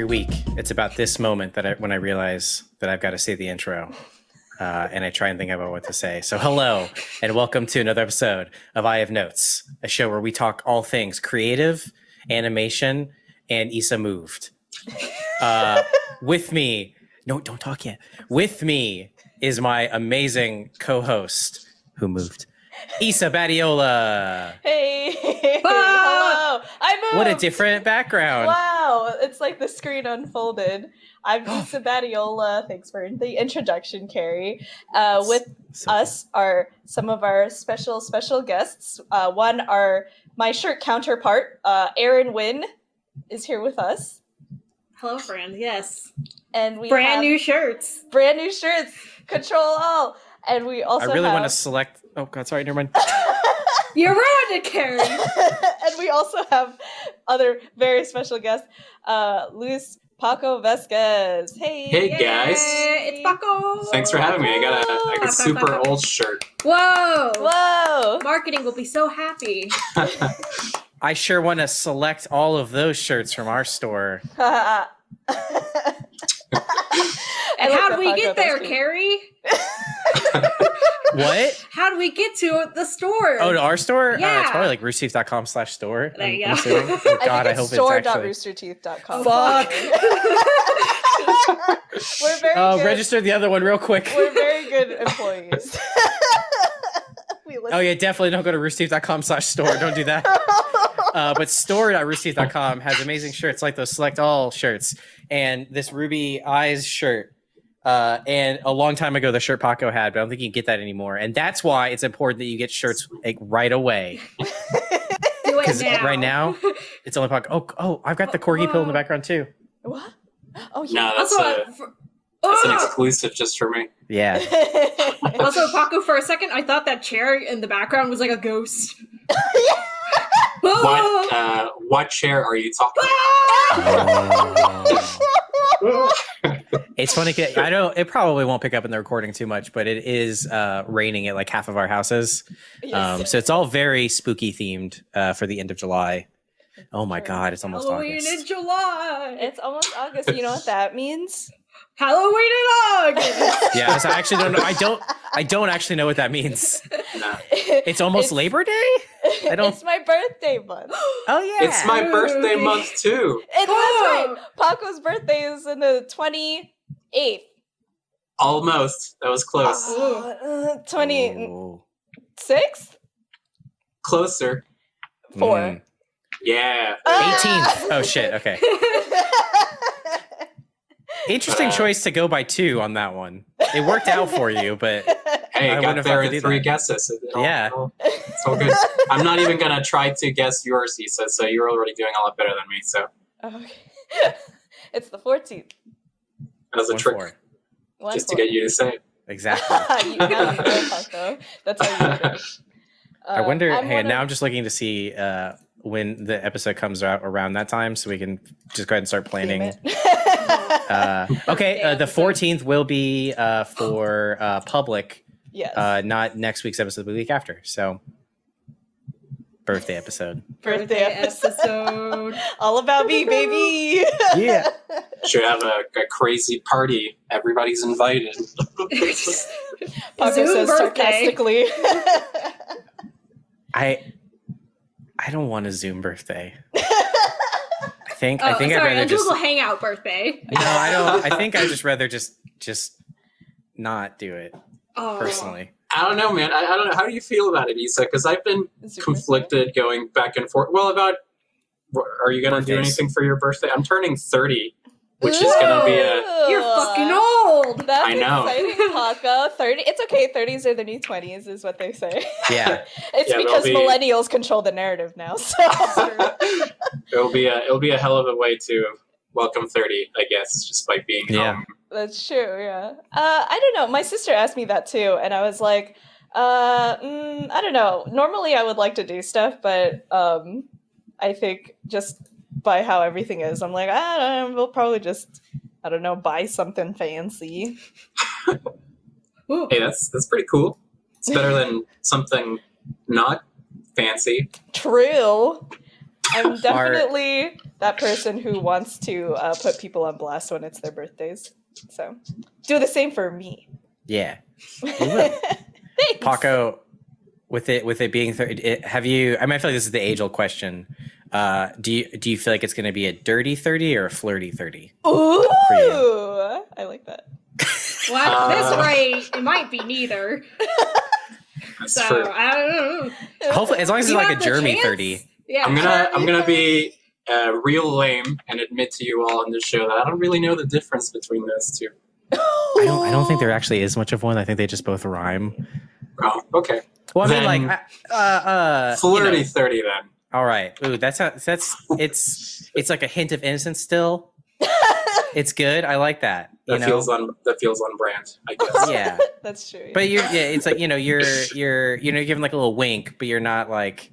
every week it's about this moment that I, when I realize that I've got to say the intro. Uh, and I try and think about what to say. So, hello, and welcome to another episode of I Have Notes, a show where we talk all things creative, animation, and Issa moved. Uh, with me, no, don't talk yet. With me is my amazing co-host who moved, Issa Badiola. Hey, hello. I moved. What a different background. Wow, it's like the screen unfolded. I'm Issa Badiola. Thanks for the introduction, Carrie. Uh, with So- us are some of our special, special guests. Uh, one, our my shirt counterpart, uh, Aaron Wynn, is here with us, Hello, friend. Yes. and we Brand have new shirts. brand new shirts. Control all, and we also I really have, want to select. Oh God, sorry, never mind. You're ruined it, Carrie. and we also have other very special guests, uh, Luis Paco Vesquez. Hey, Hey, guys. It's Paco. Thanks for having me. I got a, I got a super old shirt. Whoa. Whoa! Marketing will be so happy. I sure want to select all of those shirts from our store. And And how do we get there, Carrie? What? How do we get to the store? Oh, to our store? Uh, Yeah. it's probably like roosterteeth.com slash store. There you I'm go. Oh, God, I, I think hope it's it's actually. store.roosterteeth.com. Fuck. We're very Oh, good. register the other one real quick. We're very good employees. Oh yeah, definitely don't go to roosterteeth.com slash store. Don't do that. Uh, but store.roosterteeth.com has amazing shirts like those select all shirts and this ruby eyes shirt. Uh, and a long time ago, the shirt Paco had, but I don't think you can get that anymore. And that's why it's important that you get shirts like right away. Because right now, it's only Paco. Oh, oh, I've got the corgi pill in the background too. what? Oh yeah. No, that's Also, a for, that's an Oh! exclusive just for me. Yeah. also, Paco, for a second, I thought that chair in the background was like a ghost. What uh, what chair are you talking about? It's funny. I don't. It probably won't pick up in the recording too much, but it is uh, raining at like half of our houses. Um, so it's all very spooky themed uh, for the end of July. Oh my god, it's almost Halloween August. in July. it's almost August. You know what that means? Halloween in August. Yeah, so I actually don't know. I don't. I don't actually know what that means. No. It's almost Labor Day. I don't- It's my birthday month. Oh yeah, It's my birthday month too. And that's right. Paco's birthday is in the twenty eighth. Almost. That was close. Uh, Twenty sixth. Closer. Four. Mm. Yeah. Eighteenth. Oh shit. Okay. Interesting Uh, choice to go by two on that one. It worked out for you, but Hey, I I got there in three that. guesses. It all- Yeah. it all- it's all good. I'm not even gonna try to guess yours, Issa. So you're already doing a lot better than me. So Okay. it's the fourteenth. That was a one trick four. One just to four. get you to say it. Exactly. you, now you. That's how you do. I Uh, wonder. I'm hey, one now of- I'm just looking to see uh, when the episode comes out around that time, so we can just go ahead and start planning. Uh, okay, uh, the 14th will be uh, for uh, public, yes. uh, not next week's episode, the week after. So, birthday episode. birthday episode. episode. All about me, baby. Yeah. Should have a, a crazy party. Everybody's invited. Paco Zoom says birthday. sarcastically. I I don't want a Zoom birthday. I think Oh, I think I'd rather a just Google Hangout birthday. no, I don't. I think I'd just rather just just not do it Oh. personally. I don't know, man. I, I don't know. How do you feel about it, Issa? Because I've been Zoom conflicted going back and forth. Well, about are you going to do anything for your birthday? I'm turning 30, which is going to be a. You're fucking old. That's I know. exciting, Paco. Thirty. It's okay. Thirties are the new twenties, is what they say. Yeah. it's Yeah, because be- millennials control the narrative now. So it'll be a it'll be a hell of a way to welcome 30, I guess, just by being Yeah. home. That's true. Yeah. Uh, I don't know. My sister asked me that too, and I was like, uh, mm, I don't know. Normally, I would like to do stuff, but um, I think just by how everything is, I'm like, I don't know. We'll probably just. I don't know, buy something fancy. Hey, that's that's pretty cool. It's better than something not fancy. True. I'm definitely that person who wants to uh, put people on blast when it's their birthdays. So do the same for me. Yeah. Thanks. Paco, with it with it being thirty, it, have you? I mean, I feel like this is the age old question. Uh, do you do you feel like it's going to be a dirty thirty or a flirty thirty? Ooh. I like that. Well, at this Uh. rate, it might be neither. That's So true. I don't know. Hopefully, as long as it's like a have the Jeremy chance. thirty. Yeah, I'm gonna I'm gonna be uh, real lame and admit to you all on this show that I don't really know the difference between those two. I don't. I don't think there actually is much of one. I think they just both rhyme. Oh, okay. Well, I mean, like, uh, uh, you know, thirty then. all right. Ooh, that's how. That's it's. It's like a hint of innocence still. It's good. I like that. You That know. feels on that feels on brand, I guess. yeah. That's true. But you're yeah, it's like you know you're you're you know you're giving like a little wink, but you're not like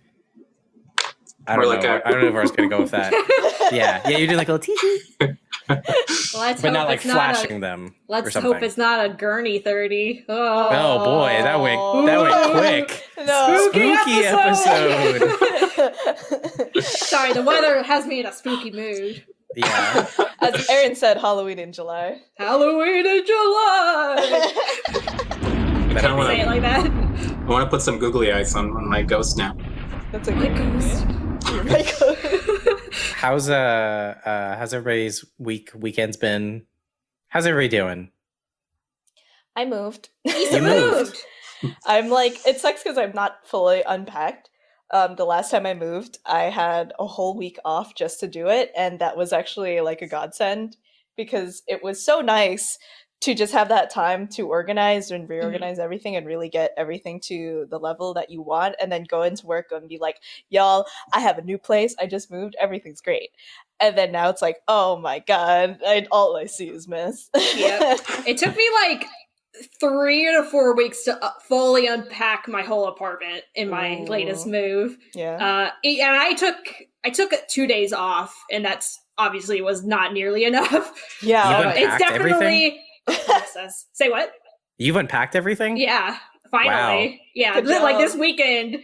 I don't like know. a- I don't know where I was gonna go with that. Yeah, yeah, you're doing like a little tee let's but hope not like it's not flashing a, them Let's something. hope it's not a gurney thirty. Oh, Oh boy, that went that went oh. quick. no. Spooky episode. Sorry, the weather has me in a spooky mood. Yeah, As Aaron said, Halloween in July. Halloween in July. I kind of want to Say it like that. I want to put some googly eyes on, on my ghost now. That's a good ghost. You're how's uh uh how's everybody's week weekends been? How's everybody doing? I moved. You moved. I'm like, it sucks because I'm not fully unpacked. Um, the last time I moved, I had a whole week off just to do it, and that was actually like a godsend because it was so nice to just have that time to organize and reorganize everything and really get everything to the level that you want, and then go into work and be like, "Y'all, I have a new place. I just moved. Everything's great." And then now it's like, "Oh my god, I, all I see is mess." Yep. It took me like three to four weeks to uh, fully unpack my whole apartment in my Ooh. latest move. yeah. Uh, and I took I took two days off, and that's obviously was not nearly enough. Yeah. You've So unpacked it's definitely process. Say what? You've unpacked everything? Yeah, finally. Yeah, Good like job. this weekend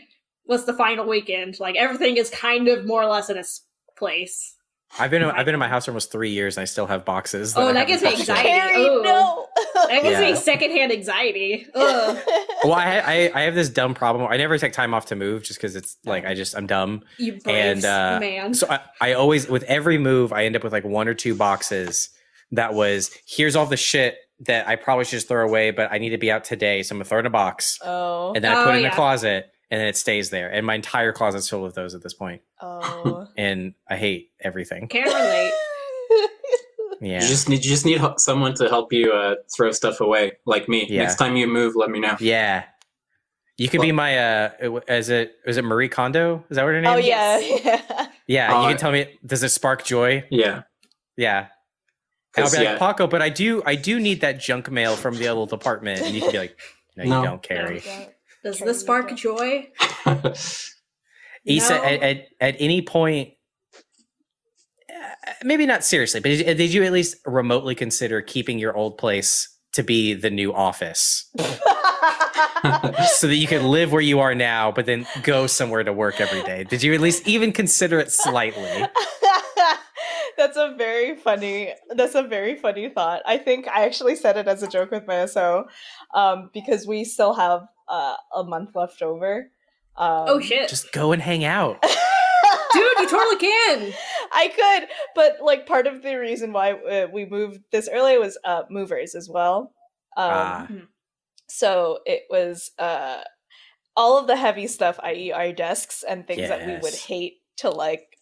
was the final weekend. Like everything is kind of more or less in its place. I've been I've been in my house for almost three years and I still have boxes. Oh, that gives me touched yet. anxiety. Carrie, Ooh. no. That gives Yeah. me secondhand anxiety. Ugh. Well, I, I I have this dumb problem. I never take time off to move just because it's like I just I'm dumb. You brave And, uh, man. So I, I always with every move I end up with like one or two boxes that was here's all the shit that I probably should just throw away, but I need to be out today, so I'm gonna throw it in a box oh. and then I Oh, put it in yeah. a closet and then it stays there. And my entire closet's filled with those at this point. Oh. And I hate everything. Can't relate. Yeah. You just need you just need someone to help you uh, throw stuff away, like me. Yeah. Next time you move, let me know. yeah. You could be my uh is it is it Marie Kondo? Is that what her name oh is? yeah, Yes. yeah. Yeah, Uh, you can tell me does it spark joy? Yeah, Yeah. And I'll be yeah. like, Paco, but I do I do need that junk mail from the other department. And you can be like, No, No. you don't, Carrie. Does Carry this spark me joy? Issa, No. at, at, at any point, uh, maybe not seriously, but did, did you at least remotely consider keeping your old place to be the new office so that you could live where you are now, but then go somewhere to work every day? Did you at least even consider it slightly? that's a very funny. That's a very funny thought. I think I actually said it as a joke with my SO, um, because we still have uh, a month left over. Um, Oh shit. Just go and hang out. Dude, you totally can. I could, but like part of the reason why uh, we moved this early was uh, movers as well. Um, Ah. So it was uh, all of the heavy stuff, i.e., our desks and things that we would hate to like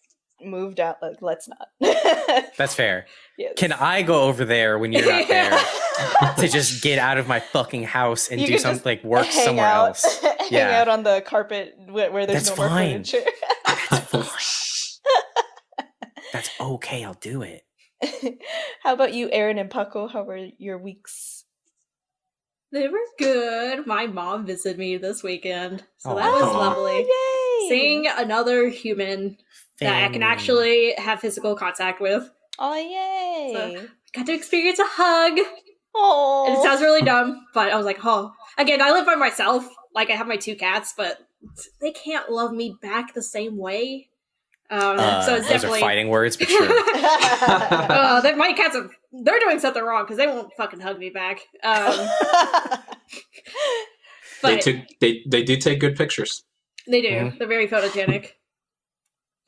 move out. Like, let's not. That's fair. yes. Can I go over there when you're not there to just get out of my fucking house and You do could something like work hang somewhere out, else? hang Yeah. out on the carpet where, where there's That's no more fine. furniture. That's fine. That's okay. I'll do it. How about you, Aaron and Paco? How were your weeks? They were good. My mom visited me this weekend, so oh that was lovely. Oh, yay! Seeing another human that I can actually have physical contact with. Oh yay! Got to experience a hug. Oh, it sounds really dumb, but I was like, oh. Again, I live by myself. Like, I have my two cats, but they can't love me back the same way. Um, Uh, so it's those are definitely. fighting words, but sure. Uh, that my cats are they're doing something wrong because they won't fucking hug me back. Um, They but took they they do take good pictures. they do. Mhm. They're very photogenic.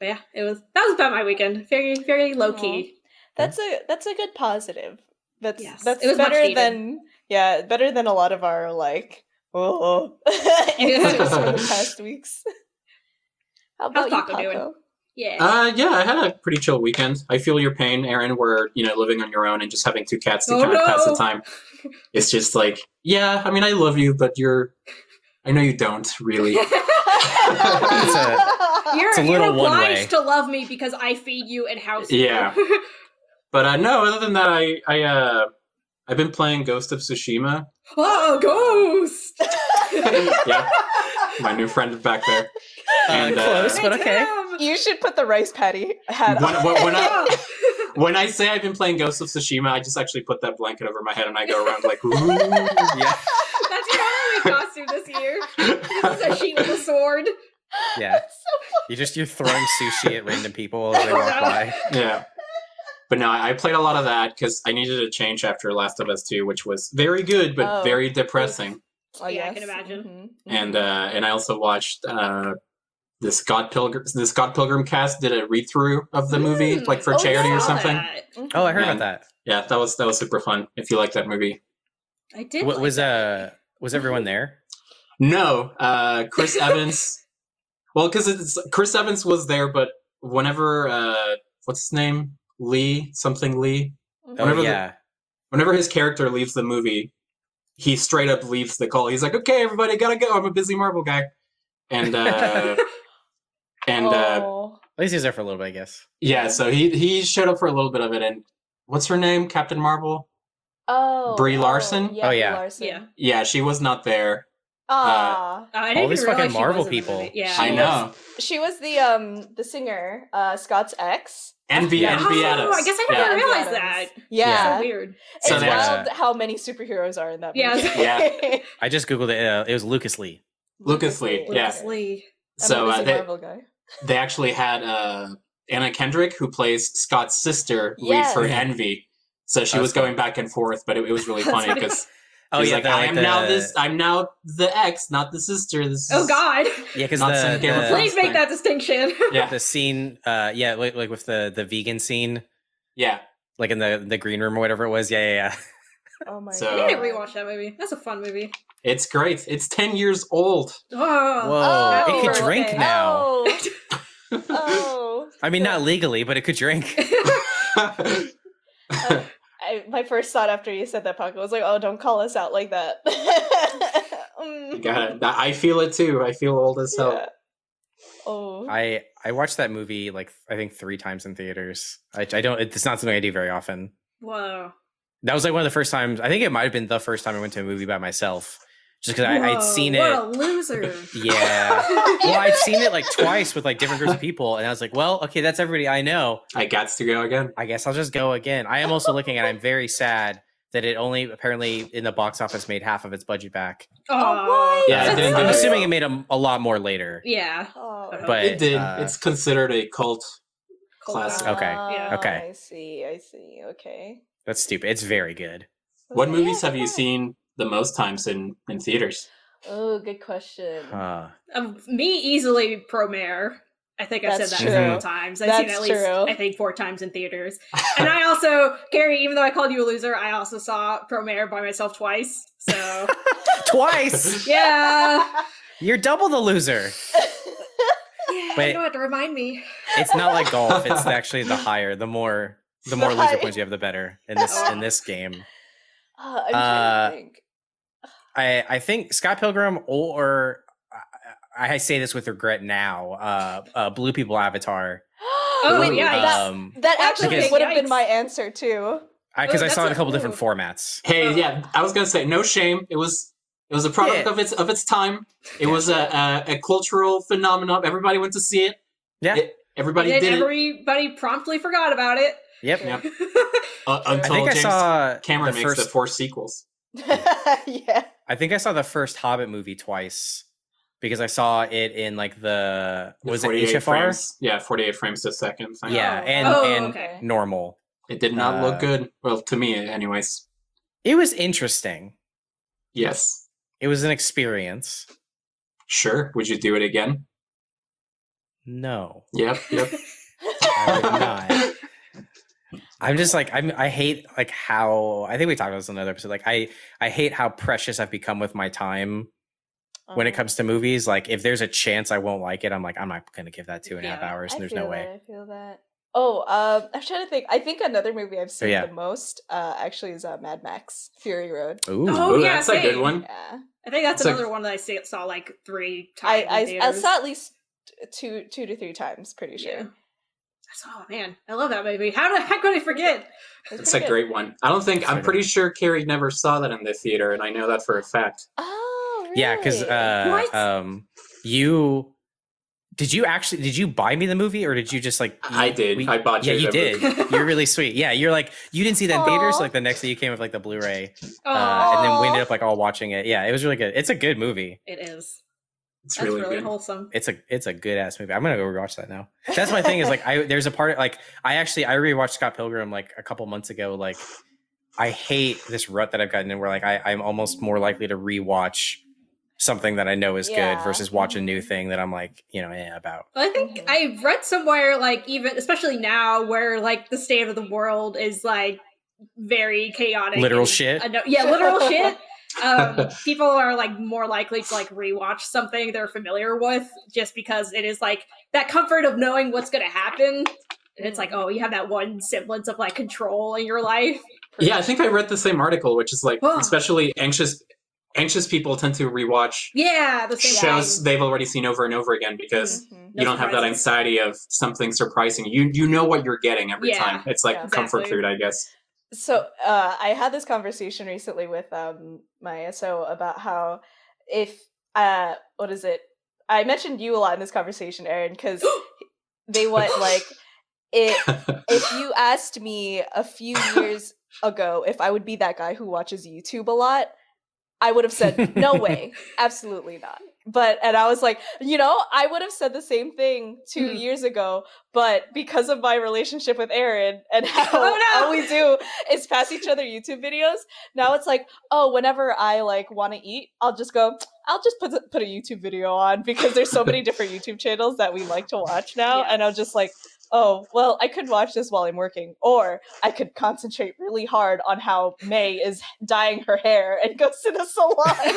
But yeah, it was that was about my weekend. Very very low key. that's a that's a good positive. That's Yes, that's it was better than yeah, better than a lot of our like oh answers for the past weeks. How about How's you, Paco doing? Yeah. Uh, yeah, I had a pretty chill weekend. I feel your pain, Aaron. Where you know living on your own and just having two cats to Oh, kind of pass the time. It's just like, yeah, I mean, I love you, but you're. I know you don't really. you're it's a you're one obliged way. to love me because I feed you and house you. Yeah. But uh, no, other than that, I I uh I've been playing Ghost of Tsushima. oh, ghost. yeah, my new friend back there. Uh, And, uh, close, but okay. You should put the rice patty hat When- on. when- when I- When I say I've been playing Ghost of Tsushima, I just actually put that blanket over my head and I go around like, ooh. Yeah, That's your Halloween costume this year. This is a sheet with a sword. yeah. You just you're throwing sushi at random people as they walk by. yeah. But no, I I played a lot of that because I needed a change after Last of Us 2, which was very good but Oh. very depressing. Oh, Yeah, I can imagine. Mhm, And mhm. uh, and I also watched uh, the Scott Pilgrim the Scott Pilgrim cast did a read through of the movie Mm. like for Oh, charity yeah. or something. that. Mhm. Oh, I heard Yeah. about that. Yeah, that was that was super fun. If you like that movie. I did. What like was that. uh was everyone there? No, uh, Chris Evans. Well, because it's Chris Evans was there, but whenever uh, what's his name, Lee something Lee, Oh Whenever the- yeah. whenever his character leaves the movie, he straight up leaves the call. He's like, "Okay, everybody, gotta go. I'm a busy Marvel guy," and uh, and uh, Oh. At least he's there for a little bit, I guess. yeah, so he he showed up for a little bit of it. And what's her name, Captain Marvel? Oh, Brie oh, Larson? Yeah, Oh, Brie yeah. Larson. Yeah. Yeah, she was not there. Ah, I All these fucking Marvel was in the people. movie. Yeah. I She know. she was the um the singer, uh Scott's ex. Envy, Yeah. Envy Oh, I guess I didn't Envy realized Adams. that. Yeah, So weird. it's So there's- wild how many superheroes are in that Yeah. movie. Yeah. I just googled it. Uh, it was Lucas Lee. Lucas Lee, yeah. Lucas Lee. I'm So a uh, they, Marvel guy. They actually had uh, Anna Kendrick, who plays Scott's sister, lead for Yes. Envy. So she That's was going back and forth, but it, it was really funny funny. because Oh he's yeah, like, "I like am the, now this. I'm now the ex, not the sister. This is Oh God! Yeah, because not the, some the, Thrones Please make that distinction. Yeah, the scene, uh, yeah, like, like with the the vegan scene, yeah. like in the the green room or whatever it was. Yeah, yeah, yeah. Oh my So- I god. need to rewatch that movie. That's a fun movie. It's great. It's ten years old. Oh, Whoa, happy it could drink birthday. now. Oh. oh. I mean, not legally, but it could drink. I, my first thought after you said that, Paco, was like, "Oh, don't call us out like that." Mm, You got it. I feel it too. I feel old as hell. yeah. Oh, I I watched that movie like I think three times in theaters. I, I don't. It's not something I do very often. Whoa. That was like one of the first times. I think it might have been the first time I went to a movie by myself, just because I'd Whoa, seen What it. a loser. Yeah. well, I'd seen it like twice with like different groups of people, and I was like, well, okay, that's everybody I know. I got to go again. I guess I'll just go again. I am also looking at. I'm very sad that it only apparently in the box office made half of its budget back. Oh, what? Yeah, it I'm, didn't I'm do assuming it made a, a lot more later. Yeah. Oh, But it did. uh, it's considered a cult. Classic. Okay, Yeah. okay. I see. I see. Okay. That's stupid. It's very good. What Okay, movies have you seen the most times in in theaters? Oh, good question. Uh, Um, me easily Promare. I think I've That's said that true. several times. I've seen at least true. I think four times in theaters. And I also, Carrie, even though I called you a loser, I also saw Promare by myself twice. So twice. yeah, You're double the loser. yeah, Wait. you don't have to remind me. It's not like golf. It's actually the higher, the more, the more The loser points you have, the better in this in this game. Uh, I'm Uh, trying to think. I I think Scott Pilgrim or I, I say this with regret now. Uh, uh, Blue People Avatar. Oh, Wait, yikes. that, Um, that actually Because- would have been my answer too. because Oh, I, saw it in a couple a- different formats. Hey, Oh. yeah, I was gonna say no shame. It was it was a product Yeah. of its of its time. It was a, a a cultural phenomenon. Everybody went to see it. Yeah. It- everybody and did then it everybody promptly forgot about it. Yep. Yep. uh, I until think I James saw Cameron the makes first. the four sequels. yeah. I think I saw the first Hobbit movie twice because I saw it in like the The was it 48 HFR? Frames, yeah, 48 frames a second. thing. Yeah, Oh. and Oh, and okay. normal. It did not Uh, look good. Well, to me, anyways. It was interesting. Yes. It was an experience. Sure. Would you do it again? No, Yep. Yep. I would not. I'm just like I'm. I hate like how I think we talked about this in another episode. Like I I hate how precious I've become with my time when it Um, comes to movies. Like if there's a chance I won't like it, I'm like I'm not gonna give that two and a half Yeah, hours. I And there's feel no way. I feel that. Oh, um, I'm trying to think. I think another movie I've seen yeah. the most uh, actually is uh, Mad Max: Fury Road. Ooh. Oh, yeah, that's a good one. Yeah, I think that's It's like- another one that I saw like three times. in I, I saw at least two two to three times. Pretty sure. Yeah. That's- Oh man, I love that movie. How the heck could I forget? It was It's a good. great one. I don't think I'm pretty sure Carrie never saw that in the theater, and I know that for a fact. Oh, really? Yeah, because uh, um, you did you actually did you buy me the movie or did you just like I did. we- I bought you yeah, you you the did. movie. You're really sweet. Yeah, you're like you didn't see that in theaters. So like the next day you came with like the Blu-ray, uh, and then we ended up like all watching it. Yeah, it was really good. It's a good movie. it is. It's That's really, really, good. wholesome. It's a it's a good ass movie. I'm gonna go rewatch that now. That's my thing. Is like I there's a part like I actually I rewatched Scott Pilgrim like a couple months ago. Like I hate this rut that I've gotten in where like I I'm almost more likely to rewatch something that I know is Yeah. good versus watch a new thing that I'm like you know eh, about. I think Mhm. I read somewhere, like even especially now, where like the state of the world is like very chaotic. Literal shit? I know- yeah, literal shit. Um, people are like more likely to like rewatch something they're familiar with, just because it is like that comfort of knowing what's going to happen. And it's like, oh, you have that one semblance of like control in your life. Yeah, I think I read the same article, which is like, Oh. especially anxious, anxious people tend to rewatch Yeah, the same shows thing. they've already seen over and over again because Mhm. No you don't have that anxiety of something surprising. You you know what you're getting every Yeah, time. It's like yeah. comfort Exactly. food, I guess. So uh, I had this conversation recently with um, my SO about how if uh, what is it? I mentioned you a lot in this conversation, Aaron, because they went like it. If you asked me a few years ago if I would be that guy who watches YouTube a lot, I would have said no way, absolutely not. But and I was like, you know, I would have said the same thing two Hmm. years ago, but because of my relationship with Aaron and how Oh, no! all we do is pass each other YouTube videos, now it's like, oh, whenever I like want to eat, I'll just go, I'll just put put a YouTube video on because there's so many different YouTube channels that we like to watch now, and I'm just like, oh, well, I could watch this while I'm working, or I could concentrate really hard on how May is dyeing her hair and goes to the salon.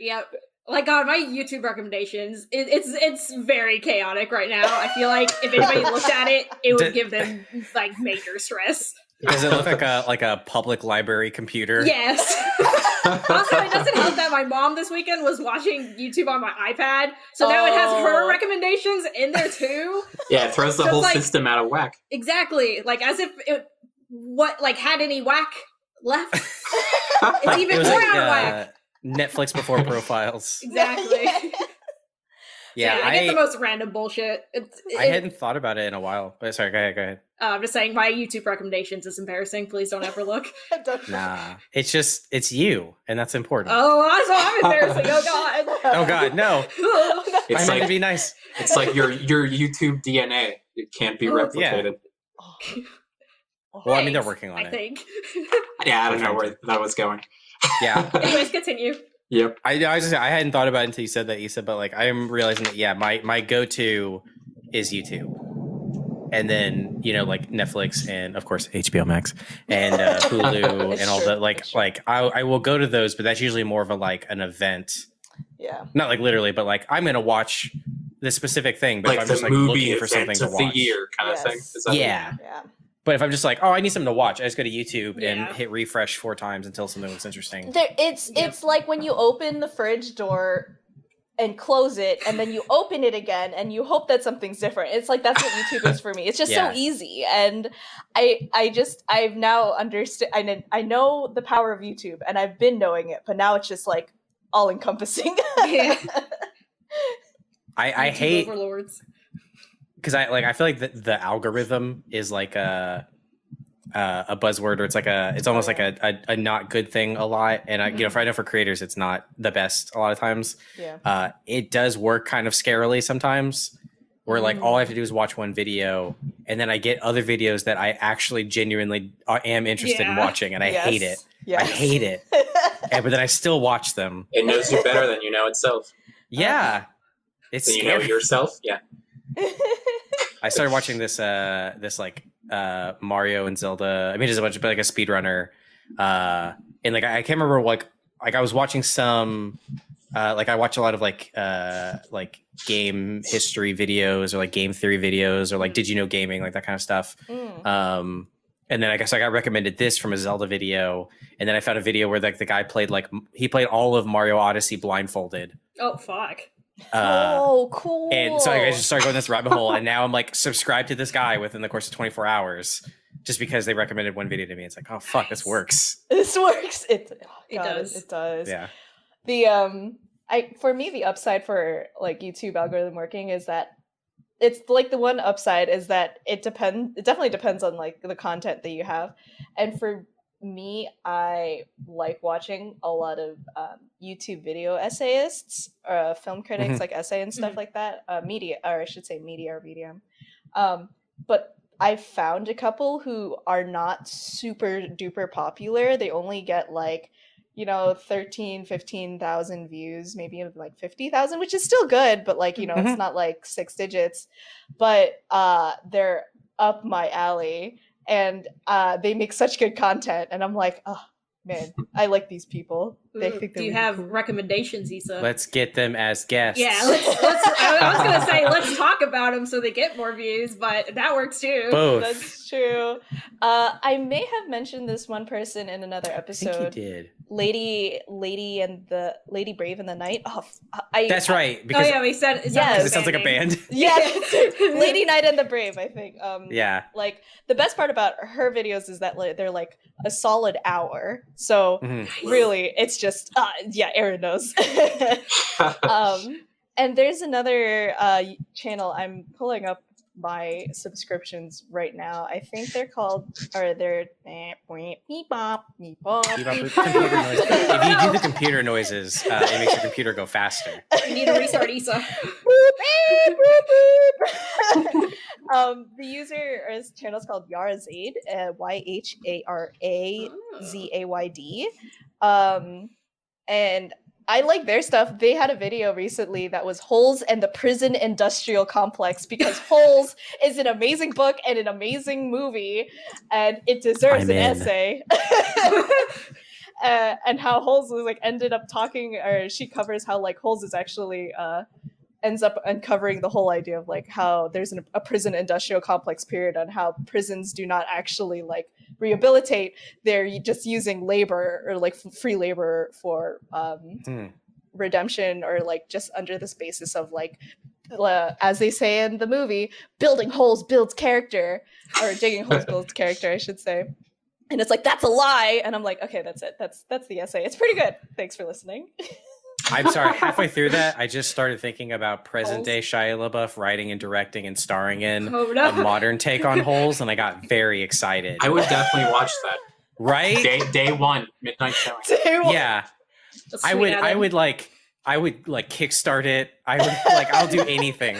Yep. Like God, my YouTube recommendations, it, it's it's very chaotic right now. I feel like if anybody looked at it, it would Did- give them like major stress. Does it look like a like a public library computer? Yes. also, it doesn't help that my mom this weekend was watching YouTube on my iPad, so now it has her Oh. recommendations in there too. yeah, it throws the So whole like- system out of whack. Exactly, like as if it what like had any whack left. It's even it more like out of uh, whack. Netflix before profiles. Exactly. Yeah, I, I get the most random bullshit. It's, I hadn't thought about it in a while. But sorry, go ahead, go ahead. Uh, I'm just saying, my YouTube recommendations is embarrassing. Please don't ever look. Nah, it's just it's you, and that's important. Oh, I'm, so I'm embarrassing. Oh God. Oh God, no! I It's meant to like be nice. it's like your your YouTube DNA. It can't be Oh, replicated. Well, I mean, they're working on I it. think. Yeah, I don't know where that was going. Yeah, Anyways, continue. Yep. I, I was just I hadn't thought about it until you said that, Issa. But like, I'm realizing that yeah, my my go to is YouTube, and then you know like Netflix and of course HBO Max and uh, Hulu and all true, that. Like like I I will go to those, but that's usually more of a like an event, yeah. not like literally, but like I'm gonna watch this specific thing. But if Like I'm the just like movie looking for something to of the year kind of thing. Is that Yeah. Yeah. But if I'm just like, oh, I need something to watch, I just go to YouTube Yeah. and hit refresh four times until something looks interesting. There, it's Yep. it's like when you open the fridge door and close it, and then you open it again, and you hope that something's different. It's like that's what YouTube is for me. It's just Yeah. so easy, and I I just I've now understood. I I know the power of YouTube, and I've been knowing it, but now it's just like all encompassing. Yeah. I, I YouTube hate overlords. Because I like I feel like the, the algorithm is like a uh, a buzzword or it's like a it's almost like a, a, a not good thing a lot and I, you know Mhm. for I know for creators it's not the best a lot of times Yeah. uh, it does work kind of scarily sometimes where like Mm. all I have to do is watch one video and then I get other videos that I actually genuinely am interested in watching and I Yes. hate it Yes. I hate it and, but then I still watch them It knows you better than you know itself. yeah it's Than you know yourself. Yeah. I started watching this uh this like uh Mario and Zelda. I mean, just a bunch of like a speedrunner. Uh, and like I can't remember like like I was watching some uh like I watch a lot of like uh like game history videos or like game theory videos or like did you know gaming like that kind of stuff. Mm. Um, and then I guess I got recommended this from a Zelda video, and then I found a video where like the guy played like he played all of Mario Odyssey blindfolded. Oh fuck. Uh, oh, cool. and so like, I just started going this rabbit hole, and now I'm like subscribed to this guy within the course of 24 hours, just because they recommended one video to me. It's like, oh fuck, this works. this works. It, oh, It God, does. It does. Yeah, the um i for me the upside for like youtube algorithm working is that it's like the one upside is that it depends it definitely depends on like the content that you have and for me i like watching a lot of um, youtube video essayists uh, film critics Mhm. like essay and stuff Mhm. like that uh, media or i should say media or medium. Um, but i found a couple who are not super duper popular. They only get like you know 13 15,000 views maybe of like 50,000 which is still good but like you know it's not like six digits. But uh they're up my alley and uh they make such good content and I'm like oh man I like these people they think Do you really have cool. recommendations, Issa? let's get them as guests. yeah, let's, let's, I I was gonna say let's talk about them so they get more views, but that works too. both. that's true uh I may have mentioned this one person in another I think you episode did. Lady lady and the lady brave in the night oh f- I That's right. oh Because yeah, we said it Yes. it sounds like a band. yeah Lady Knight and the brave I think um yeah. like the best part about her videos is that like, they're like a solid hour so Mhm. really it's just uh yeah aaron knows um and there's another uh channel i'm pulling up my subscriptions right now i think they're called or they're beep bop beep bop Keep up beep with bop. computer noises. If you do the computer noises, uh, it makes your computer go faster. We need to restart Issa. Boop, beep, boop, boop. um the user or his channel is called Yhara Zayd uh, y-h-a-r-a Z A Y D. Um, and I like their stuff. They had a video recently that was Holes and the Prison Industrial Complex because Holes is an amazing book and an amazing movie, and it deserves I'm an in. essay. uh, and how Holes was like ended up talking, or she covers how like Holes is actually uh, ends up uncovering the whole idea of like how there's an, a prison industrial complex period on how prisons do not actually like rehabilitate. They're just using labor or like f- free labor for um, Hmm. redemption or like just under this basis of like uh, as they say in the movie building holes builds character or digging holes builds character i should say. And it's like that's a lie. And i'm like okay that's it. That's that's the essay. It's pretty good. Thanks for listening I'm sorry. Halfway through that, I just started thinking about present Holes? day Shia LaBeouf writing and directing and starring in oh a modern take on Holes, and I got very excited. I would definitely watch that. right? Day day one, midnight showing. Yeah. I sweet, would. I would like. I would like kickstart it. I would like. I'll do anything.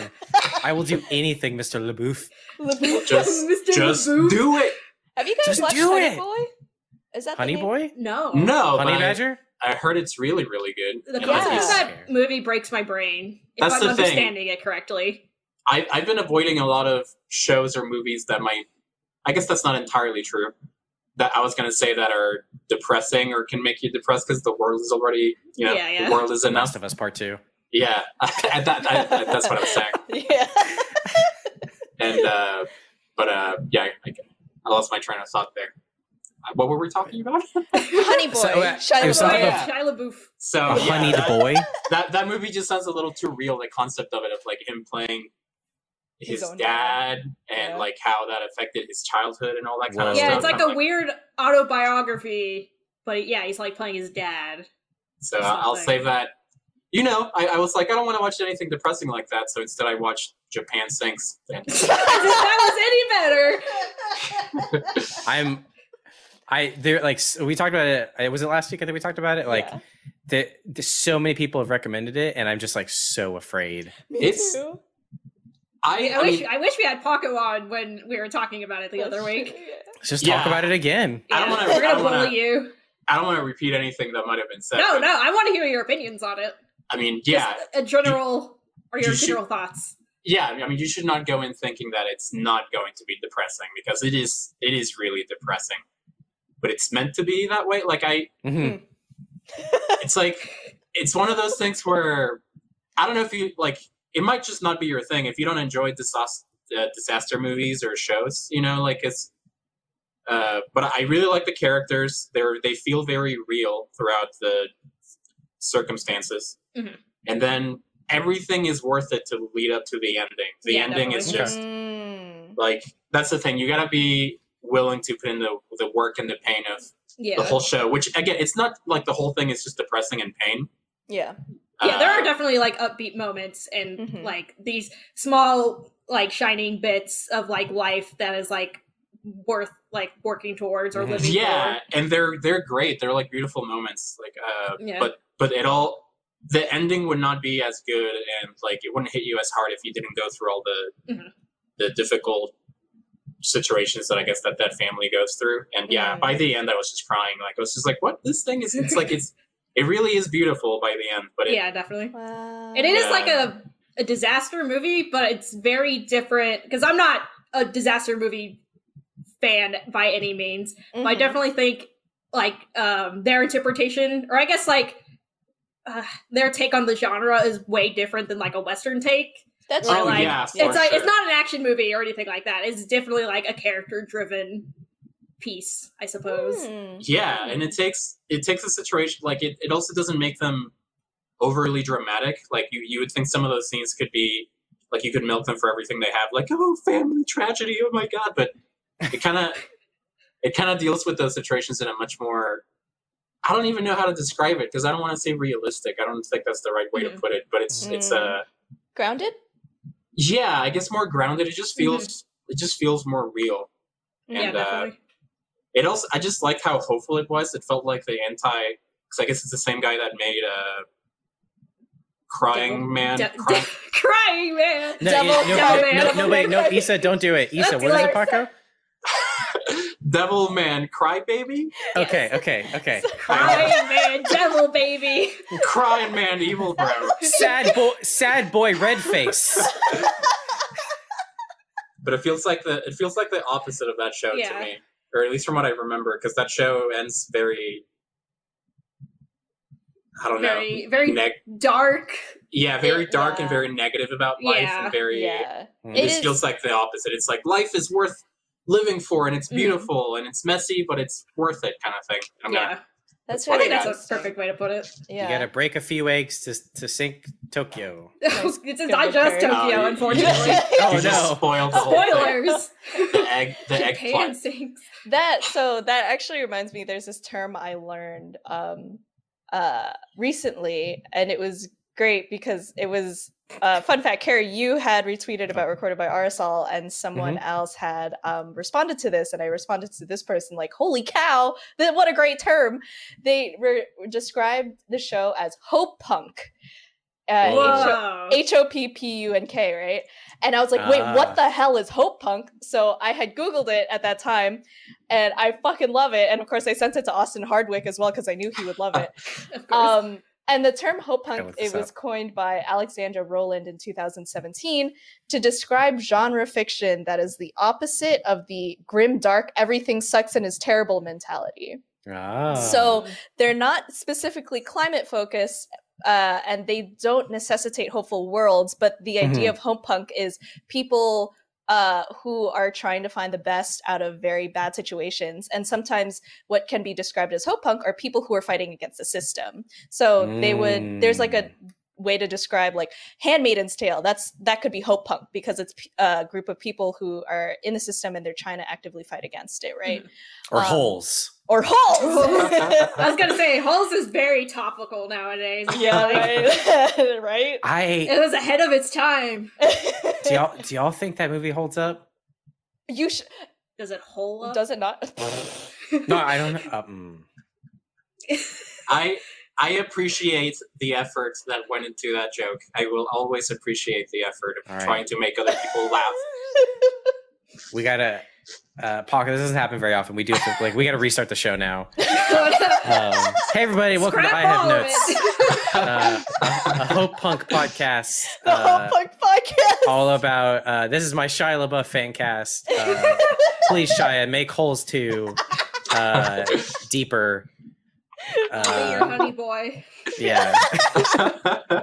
I will do anything, Mr. LaBeouf. LaBeouf. Just, Mr. just Laboo. do it. have you guys Just watched do honey it. boy is that the Honey name? Boy, No. No, Honey but Badger. I heard it's really, really good. The And Yeah. of that movie breaks my brain. If That's I'm the thing. understanding it correctly. I, I've been avoiding a lot of shows or movies that might. I guess that's not entirely true. That I was going to say that are depressing or can make you depressed because the world is already, you know, Yeah, yeah. the world is enough. Last of Us Part Two. Yeah, I, that, I, that's what I'm saying. yeah And uh, but uh, yeah, I, I lost my train of thought there. What were we talking about? honey boy So, uh, Shia it LaBeouf. Oh, yeah. Shia LaBeouf. So A yeah, honeyed that, boy. that that movie just sounds a little too real. The concept of it, of like him playing His his, dad, dad. and Yeah. like how that affected his childhood and all that kind Whoa. of Yeah, stuff. Yeah, it's like I'm a weird autobiography, but yeah, he's like playing his dad. So I'll something. save that. You know, I, I was like, I don't want to watch anything depressing like that, so instead I watched Japan Sinks. That was any better. I'm I there like s- we talked about it. uh, Was it last week? I think we talked about it. Like Yeah. the, the so many people have recommended it, and I'm just like so afraid. Me It's- too. I, I, I wish mean, I wish we had Paco on when we were talking about it the other week. Let's just talk about it again. I don't wanna- We're gonna don't wanna- bully you. I don't want to repeat anything that might have been said. No, no, I want to hear your opinions on it. I mean, yeah, Just a general or your you should- general thoughts. yeah. I mean, you should not go in thinking that it's not going to be depressing because it is. It is really depressing, but it's meant to be that way. Like I, Mhm. it's like it's one of those things where I don't know if you like. It might just not be your thing if you don't enjoy disaster uh, disaster movies or shows. You know, like it's. Uh, but I really like the characters. They're they feel very real throughout the circumstances, Mhm. and then everything is worth it to lead up to the ending. The Yeah, ending is definitely. just Mm. like that's the thing. You gotta be willing to put in the the work and the pain of Yeah. the whole show. Which again, it's not like the whole thing is just depressing and pain. Yeah. yeah, there are Uh, definitely like upbeat moments and Mhm. like these small like shining bits of like life that is like worth like working towards or Mhm. living yeah, and they're they're great. They're like beautiful moments. Like, uh, Yeah. but but it all the ending would not be as good, and like it wouldn't hit you as hard if you didn't go through all the Mhm. the difficult situations that I guess that that family goes through. And yeah, by the end, I was just crying. Like I was just like, what? This thing is. It's like it's. It really is beautiful by the end, but it, Yeah, definitely. Wow. And it is Yeah. like a a disaster movie, but it's very different because I'm not a disaster movie fan by any means. But I Mhm. definitely think like um their interpretation, or I guess like uh, their take on the genre is way different than like a western take. That's Or, Oh, like, yeah, for it's like it's not an action movie or anything like that. It's definitely like a character driven piece, I suppose. Mm. yeah and it takes it takes a situation like it, it also doesn't make them overly dramatic like you, you would think some of those scenes could be like you could milk them for everything they have like oh family tragedy oh my god but it kind of it kind of deals with those situations in a much more i don't even know how to describe it because i don't want to say realistic i don't think that's the right way to Mhm. put it but it's it's uh Grounded? Yeah i guess more grounded it just feels it just feels more real yeah, And, uh, definitely. it also i just like how hopeful it was it felt like the anti because i guess it's the same guy that made uh crying Devil- man De- Cry- de- crying man. No, Devil- you- no, devil no, man, no, no, wait, no, man. Issa, don't do it. Issa, Let's what is do it, it. Paco? devil man cry crybaby Okay, okay, okay. Cry man, devil baby. crying man evil bro sad boy, sad boy, red face. but it feels like the it feels like the opposite of that show Yeah. to me or at least from what i remember because that show ends very i don't Very, know very neg- dark. yeah very It- dark and very negative about life Yeah. and very Yeah. Mm. It this feels like the opposite. It's like life is worth living for, and it's Mhm. beautiful, and it's messy, but it's worth it, kind of thing. I'm yeah, gonna, That's I really think that's a perfect way to put it. Yeah. You gotta break a few eggs to to sink Tokyo. it's good not just. Tokyo, unfortunately. Oh no! spoiled the. Spoilers. The egg, the egg Japan plot. sinks. that so that actually reminds me there's this term i learned um uh recently and it was great because it was uh fun fact carrie you had retweeted about recorded by rsol and someone else had um responded to this and i responded to this person like holy cow that what a great term they re- described the show as hope punk uh, H O P P U N K, right? And I was like, wait, Ah. what the hell is Hope Punk? So I had Googled it at that time and I fucking love it. And of course, I sent it to Austin Hardwick as well because I knew he would love it. Um, and the term Hope Punk, it was up. coined by Alexandra Rowland in 2017 to describe genre fiction that is the opposite of the grim, dark, everything sucks and is terrible mentality Ah. So- they're not specifically climate focused uh, and they don't necessitate hopeful worlds but the idea of hope punk is people uh, who are trying to find the best out of very bad situations and sometimes what can be described as hope punk are people who are fighting against the system so they would there's like a Mm. Way to describe like handmaiden's tale that's that could be hope punk because it's a group of people who are in the system and they're trying to actively fight against it right or um, holes. or holes I was gonna say, Holes is very topical nowadays. yeah Like, right right I It was ahead of its time. do y'all do y'all think that movie holds up? you sh- Does it hold up? Does it not? No, I don't know. Um, I I appreciate the effort that went into that joke. I will always appreciate the effort of All right. trying to make other people laugh. we gotta. Uh, Pocket, this doesn't happen very often. We do have to, like we gotta restart the show now. Um, hey everybody, welcome to I Have Notes, uh, a, a Hope Punk podcast. the uh, whole punk podcast. all about uh, this is my Shia LaBeouf fan cast. Uh, please, Shia, make holes too uh, deeper. Be your Uh, honey boy. yeah.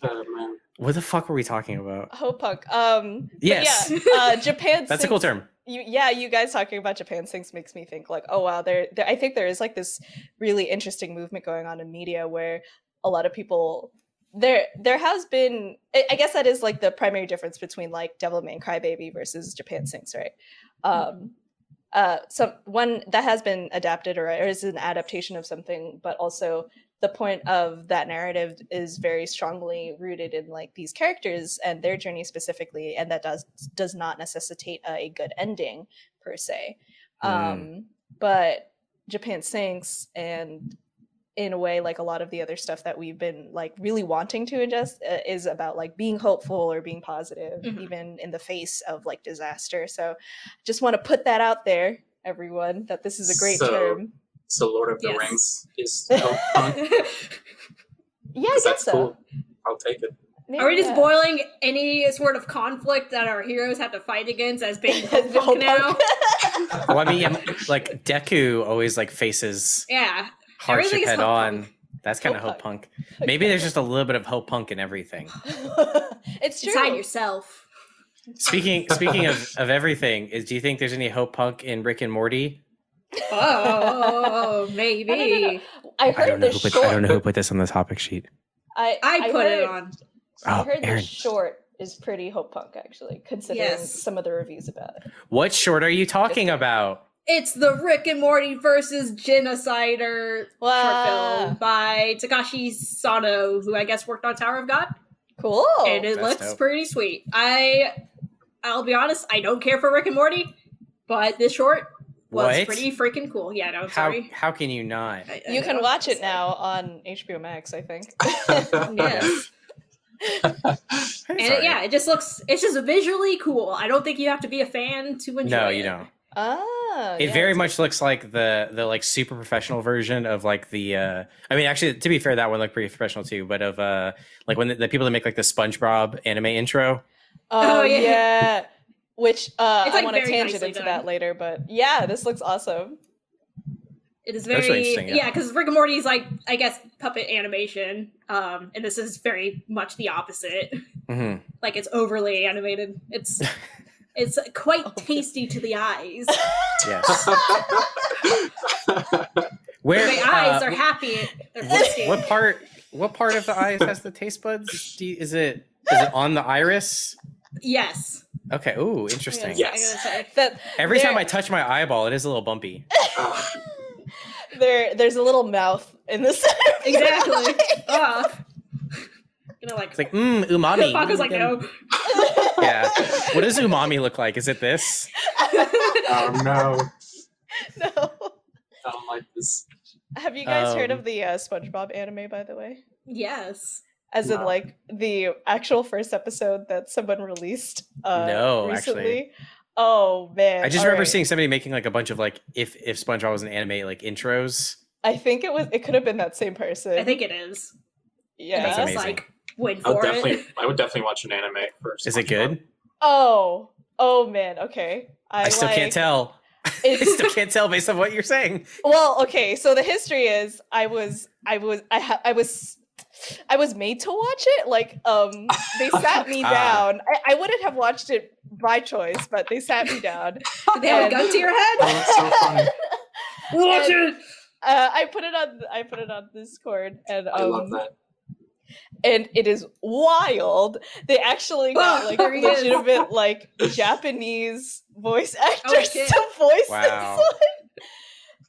Oh, man. What the fuck were we talking about? Hope punk. Um, Yes. yeah, uh, Japan. That's a cool term. You, yeah, you guys talking about Japan sinks makes me think like, oh wow, there, there. I think there is like this really interesting movement going on in media where a lot of people there there has been I I guess that is like the primary difference between like Devilman Crybaby versus Japan sinks right? Um uh some one that has been adapted or, or is an adaptation of something, but also the point of that narrative is very strongly rooted in like these characters and their journey specifically, and that does does not necessitate a good ending per se. Mm. Um but Japan Sinks and in a way like a lot of the other stuff that we've been like really wanting to ingest uh, is about like being hopeful or being positive Mhm. even in the face of like disaster so just want to put that out there everyone that this is a great So- term So Lord of the Yes. Rings is hope punk. yeah i 'cause guess that's so cool. I'll take it. Yeah, Are we just yeah. boiling any sort of conflict that our heroes have to fight against as being hope Hope now? Well, I mean, like Deku always like faces Yeah. Hardship head hope on. punk. That's kind of Hope hope punk. Maybe there's just a little bit of hope punk in everything. it's true Inside yourself. Speaking speaking of, of everything, is do you think there's any hope punk in Rick and Morty? Oh, I maybe. don't know. i heard I don't know the who put short I don't know who put this on the topic sheet. I, I put it heard- on. I Oh, heard Aaron. the short is pretty hope punk actually, considering Yes. some of the reviews about it. What short are you talking about? It's the Rick and Morty versus Genocider Wow. short film by Takashi Sano, who I guess worked on Tower of God. Cool. and it Oh, that's looks dope. pretty sweet. I I'll be honest, I don't care for Rick and Morty, but this short was What? pretty freaking cool. Yeah, no, I'm How sorry. how can you not? I- I you can watch it now on HBO Max, I think. Yes. And it, yeah, it just looks it's just visually cool. I don't think you have to be a fan to enjoy it. No, it. you don't. Ah. It yeah, very it's- much looks like the the like super professional version of like the uh I mean actually to be fair that one looked pretty professional too, but of uh like when the, the people that make like the SpongeBob anime intro. Oh, Oh, yeah. yeah. Which uh, It's, I want to tangent into done. that later, but yeah, this looks awesome. It is very really interesting, yeah. yeah, because Rick and Morty is like I guess puppet animation, um, and this is very much the opposite. hmm Like it's overly animated. It's it's quite tasty to the eyes. Yes. Where the eyes uh, are happy. They're what, what part what part of the eyes has the taste buds? Do you, is it is it on the iris? Yes. Okay. Ooh, interesting. Yeah. I'm gonna say. That Every time I touch my eyeball, it is a little bumpy. there, there's a little mouth in the center. of your Exactly. eye. You know, like, It's like mmm, umami. Paco's like, no. Yeah. What does umami look like? Is it this? oh no. no. I don't like this. Have you guys heard Um, of the uh, SpongeBob anime, by the way? yes. As in, like the actual first episode that someone released. Uh, No, actually. recently. Oh man! I just All remember right. seeing somebody making like a bunch of like if if SpongeBob was an anime like intros. I think it was. It could have been that same person. I think it is. Yeah. That's amazing. like went I would for definitely, it. I would definitely watch an anime first. Is it good? Oh. Oh man. Okay. I, I, still like, can't tell. I still can't tell based on what you're saying. well, okay. So the history is, I was, I was, I, ha- I was. I was made to watch it. Like, um, they sat me Ah. down. I, I wouldn't have watched it by choice, but they sat me down. Did they have a gun to your head? Oh, that's so funny. Watch And- it. Uh, I put it on. I put it on Discord, and I love um, that. And it is wild. They actually got like There is. legitimate like Japanese voice actors shit. to voice Wow. this one.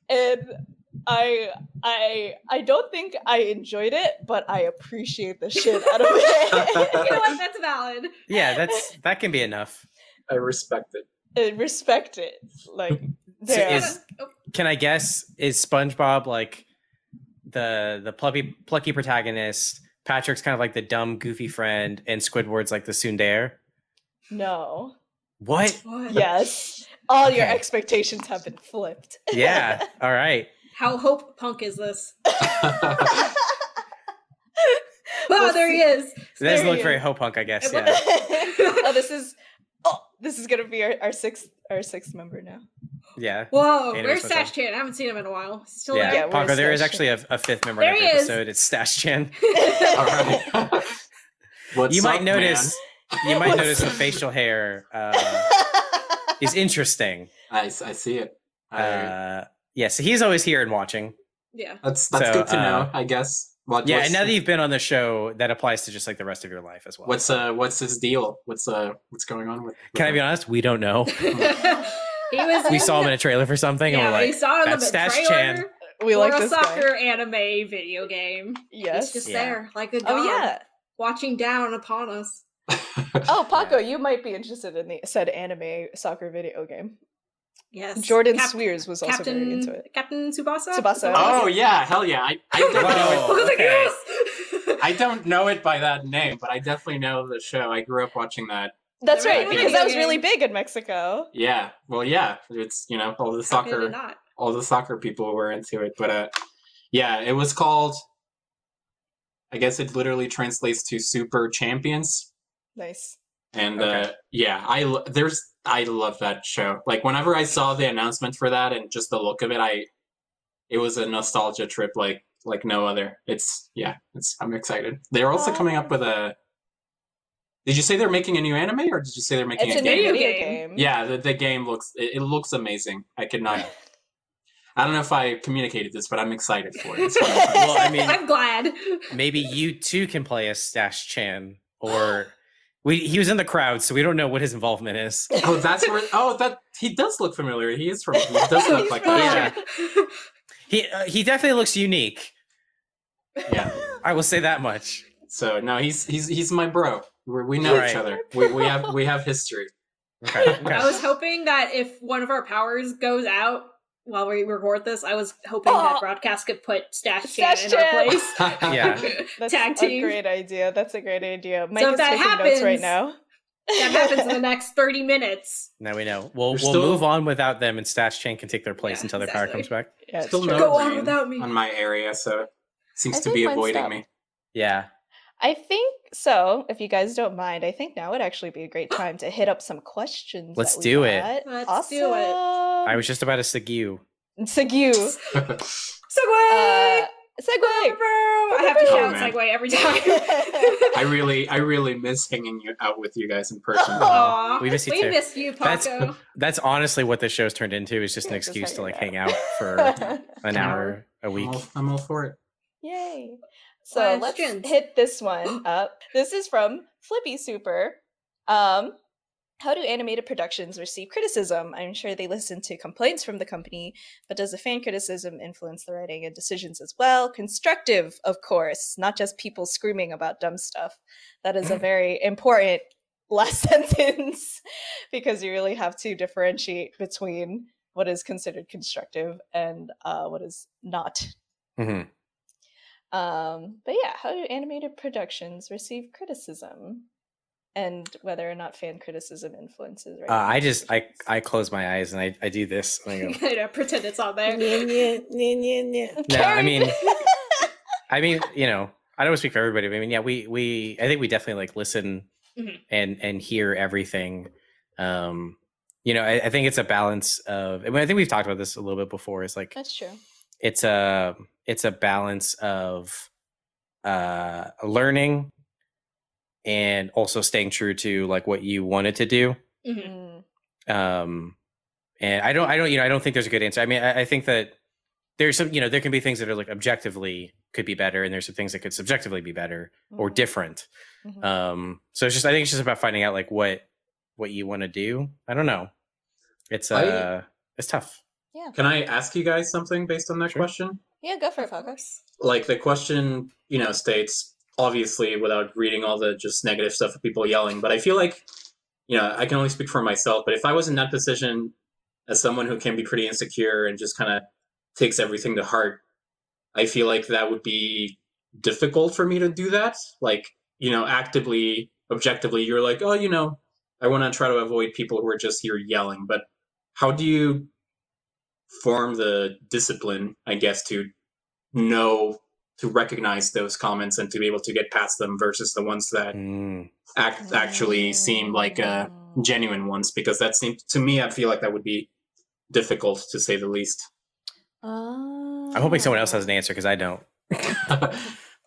And I I I don't think I enjoyed it, but I appreciate the shit out of You know it. what? That's valid. Yeah, that's that can be enough. I respect it. Uh, respect it. Like, So there. is- Can I guess is SpongeBob like the the plucky plucky protagonist? Patrick's kind of like the dumb, goofy friend, and Squidward's like the tsundere. no. What? What? Yes. All your expectations have been flipped. Yeah. All right. How hope punk is this? Well, Oh, there he is. It doesn't look very is. ho punk, I guess. Yeah. oh, this is. Oh, this is gonna be our, our sixth our sixth member now. Yeah. Whoa, Hey, where's? Stash Chan? I haven't seen him in a while. Still Yeah. Yeah, there? Ponko, there is actually a, a fifth member There in he every is. episode. It's Stash Chan. What's you might up, notice. You might What's notice the facial hair uh, is interesting. I, I see it. I, Uh, yeah, so he's always here and watching. Yeah. that's that's so, good to know. uh, I guess. What, Yeah, and now that you've been on the show, that applies to just like the rest of your life as well. what's uh what's his deal? What's uh what's going on with? Can I be honest? We don't know. He was. We saw him in a trailer for something, Yeah, and we're we saw him in "That's the Stash trailer Chan." we for like a this guy. soccer anime video game. Yes. It's just Yeah. there, like a oh, dog, Oh yeah. watching down upon us. Oh, Paco, you might be interested in the said anime soccer video game. Yes. Jordan Cap- Swears was also very Captain into it. Captain Tsubasa. Tsubasa. oh yeah, hell yeah! I, I don't know. Whoa. Look at okay. I don't know it by that name, but I definitely know the show. I grew up watching that. That's Never right, because that was really big in Mexico. Yeah, well, yeah, it's you know all the How could it soccer, all the soccer people were into it, but uh, yeah, it was called. I guess it literally translates to Super Champions, Nice. and Okay. uh, yeah, I there's I love that show. Like whenever I saw the announcement for that and just the look of it, I it was a nostalgia trip like like no other. It's yeah, it's I'm excited. They're also coming up with a. Did you say they're making a new anime, or did you say they're making It's a a new game? video video game. game. Yeah, the, the game looks it, it looks amazing. I could not. I don't know if I communicated this, but I'm excited for it. I'm well, I mean, I'm glad. maybe you too can play as Stash Chan, or we he was in the crowd, so we don't know what his involvement is. oh, that's where. Oh, that he does look familiar. He is from. He does look like that. Yeah. He uh, he definitely looks unique. Yeah. I will say that much. So no, he's he's he's my bro. We're, we know Right. each other. We, we have we have history. Okay. I was hoping that if one of our powers goes out while we record this, I was hoping Oh. that broadcast could put Stash Chan Stash in our place. Yeah. That's Tag a great idea. That's a great idea. Mike if is that taking notes right now. That happens in the next 30 minutes. Now we know. We'll There's we'll still- move on without them, and Stash Chain can take their place Yeah, until their power comes back. Yeah, Still no Go on without me. on my area, so it seems I to be avoiding me. Yeah. I think so. If you guys don't mind, I think now would actually be a great time to hit up some questions. Let's that we do it. Let's awesome. do it. I was just about to Sigu. Segue. Segway! Uh, segue. I have to Oh, shout man. Segway every time. I really I really miss hanging out with you guys in person. Aw, We miss you we too. miss you, That's- Paco. That's honestly what this show's turned into. Is just an Yeah, just excuse to like hanging hang out for an An hour a I'm week. all, I'm all for it. Yay. So let's hit this one up. This is from Flippy Super. Um, how do animated productions receive criticism? I'm sure they listen to complaints from the company, but does the fan criticism influence the writing and decisions as well? Constructive, of course, not just people screaming about dumb stuff. That is a very important last sentence because you really have to differentiate between what is considered constructive and uh, what is not hmm um, but yeah, how do animated productions receive criticism, and whether or not fan criticism influences? Uh, I just I I close my eyes and I, I do this. And I go, pretend it's on there. no, I mean I mean you know I don't speak for everybody. But I mean yeah we we I think we definitely like listen Mhm. and and hear everything. Um, you know I, I think it's a balance of. I mean I think we've talked about this a little bit before. It's like That's true. it's a it's a balance of uh learning and also staying true to like what you wanted to do Mhm. Mm, um and i don't i don't you know i don't think there's a good answer i mean i, I think that there's some you know there can be things that are like objectively could be better and there's some things that could subjectively be better or mhm, different mhm. um so it's just i think it's just about finding out like what what you want to do i don't know it's I- uh it's tough Yeah. Can I ask you guys something based on that Sure. question? Yeah, go for it, Focus. Like the question, you know, states obviously without reading all the just negative stuff of people yelling, but I feel like you know, I can only speak for myself, but if I was in that position as someone who can be pretty insecure and just kind of takes everything to heart, I feel like that would be difficult for me to do that. Like, you know, actively, objectively, you're like, oh, you know, I want to try to avoid people who are just here yelling. But how do you form the discipline, I guess, to know to recognize those comments and to be able to get past them versus the ones that Mm. act actually seem like uh, genuine ones? Because that seems to me, I feel like that would be difficult to say the least. Oh. I'm hoping someone else has an answer because I don't. I,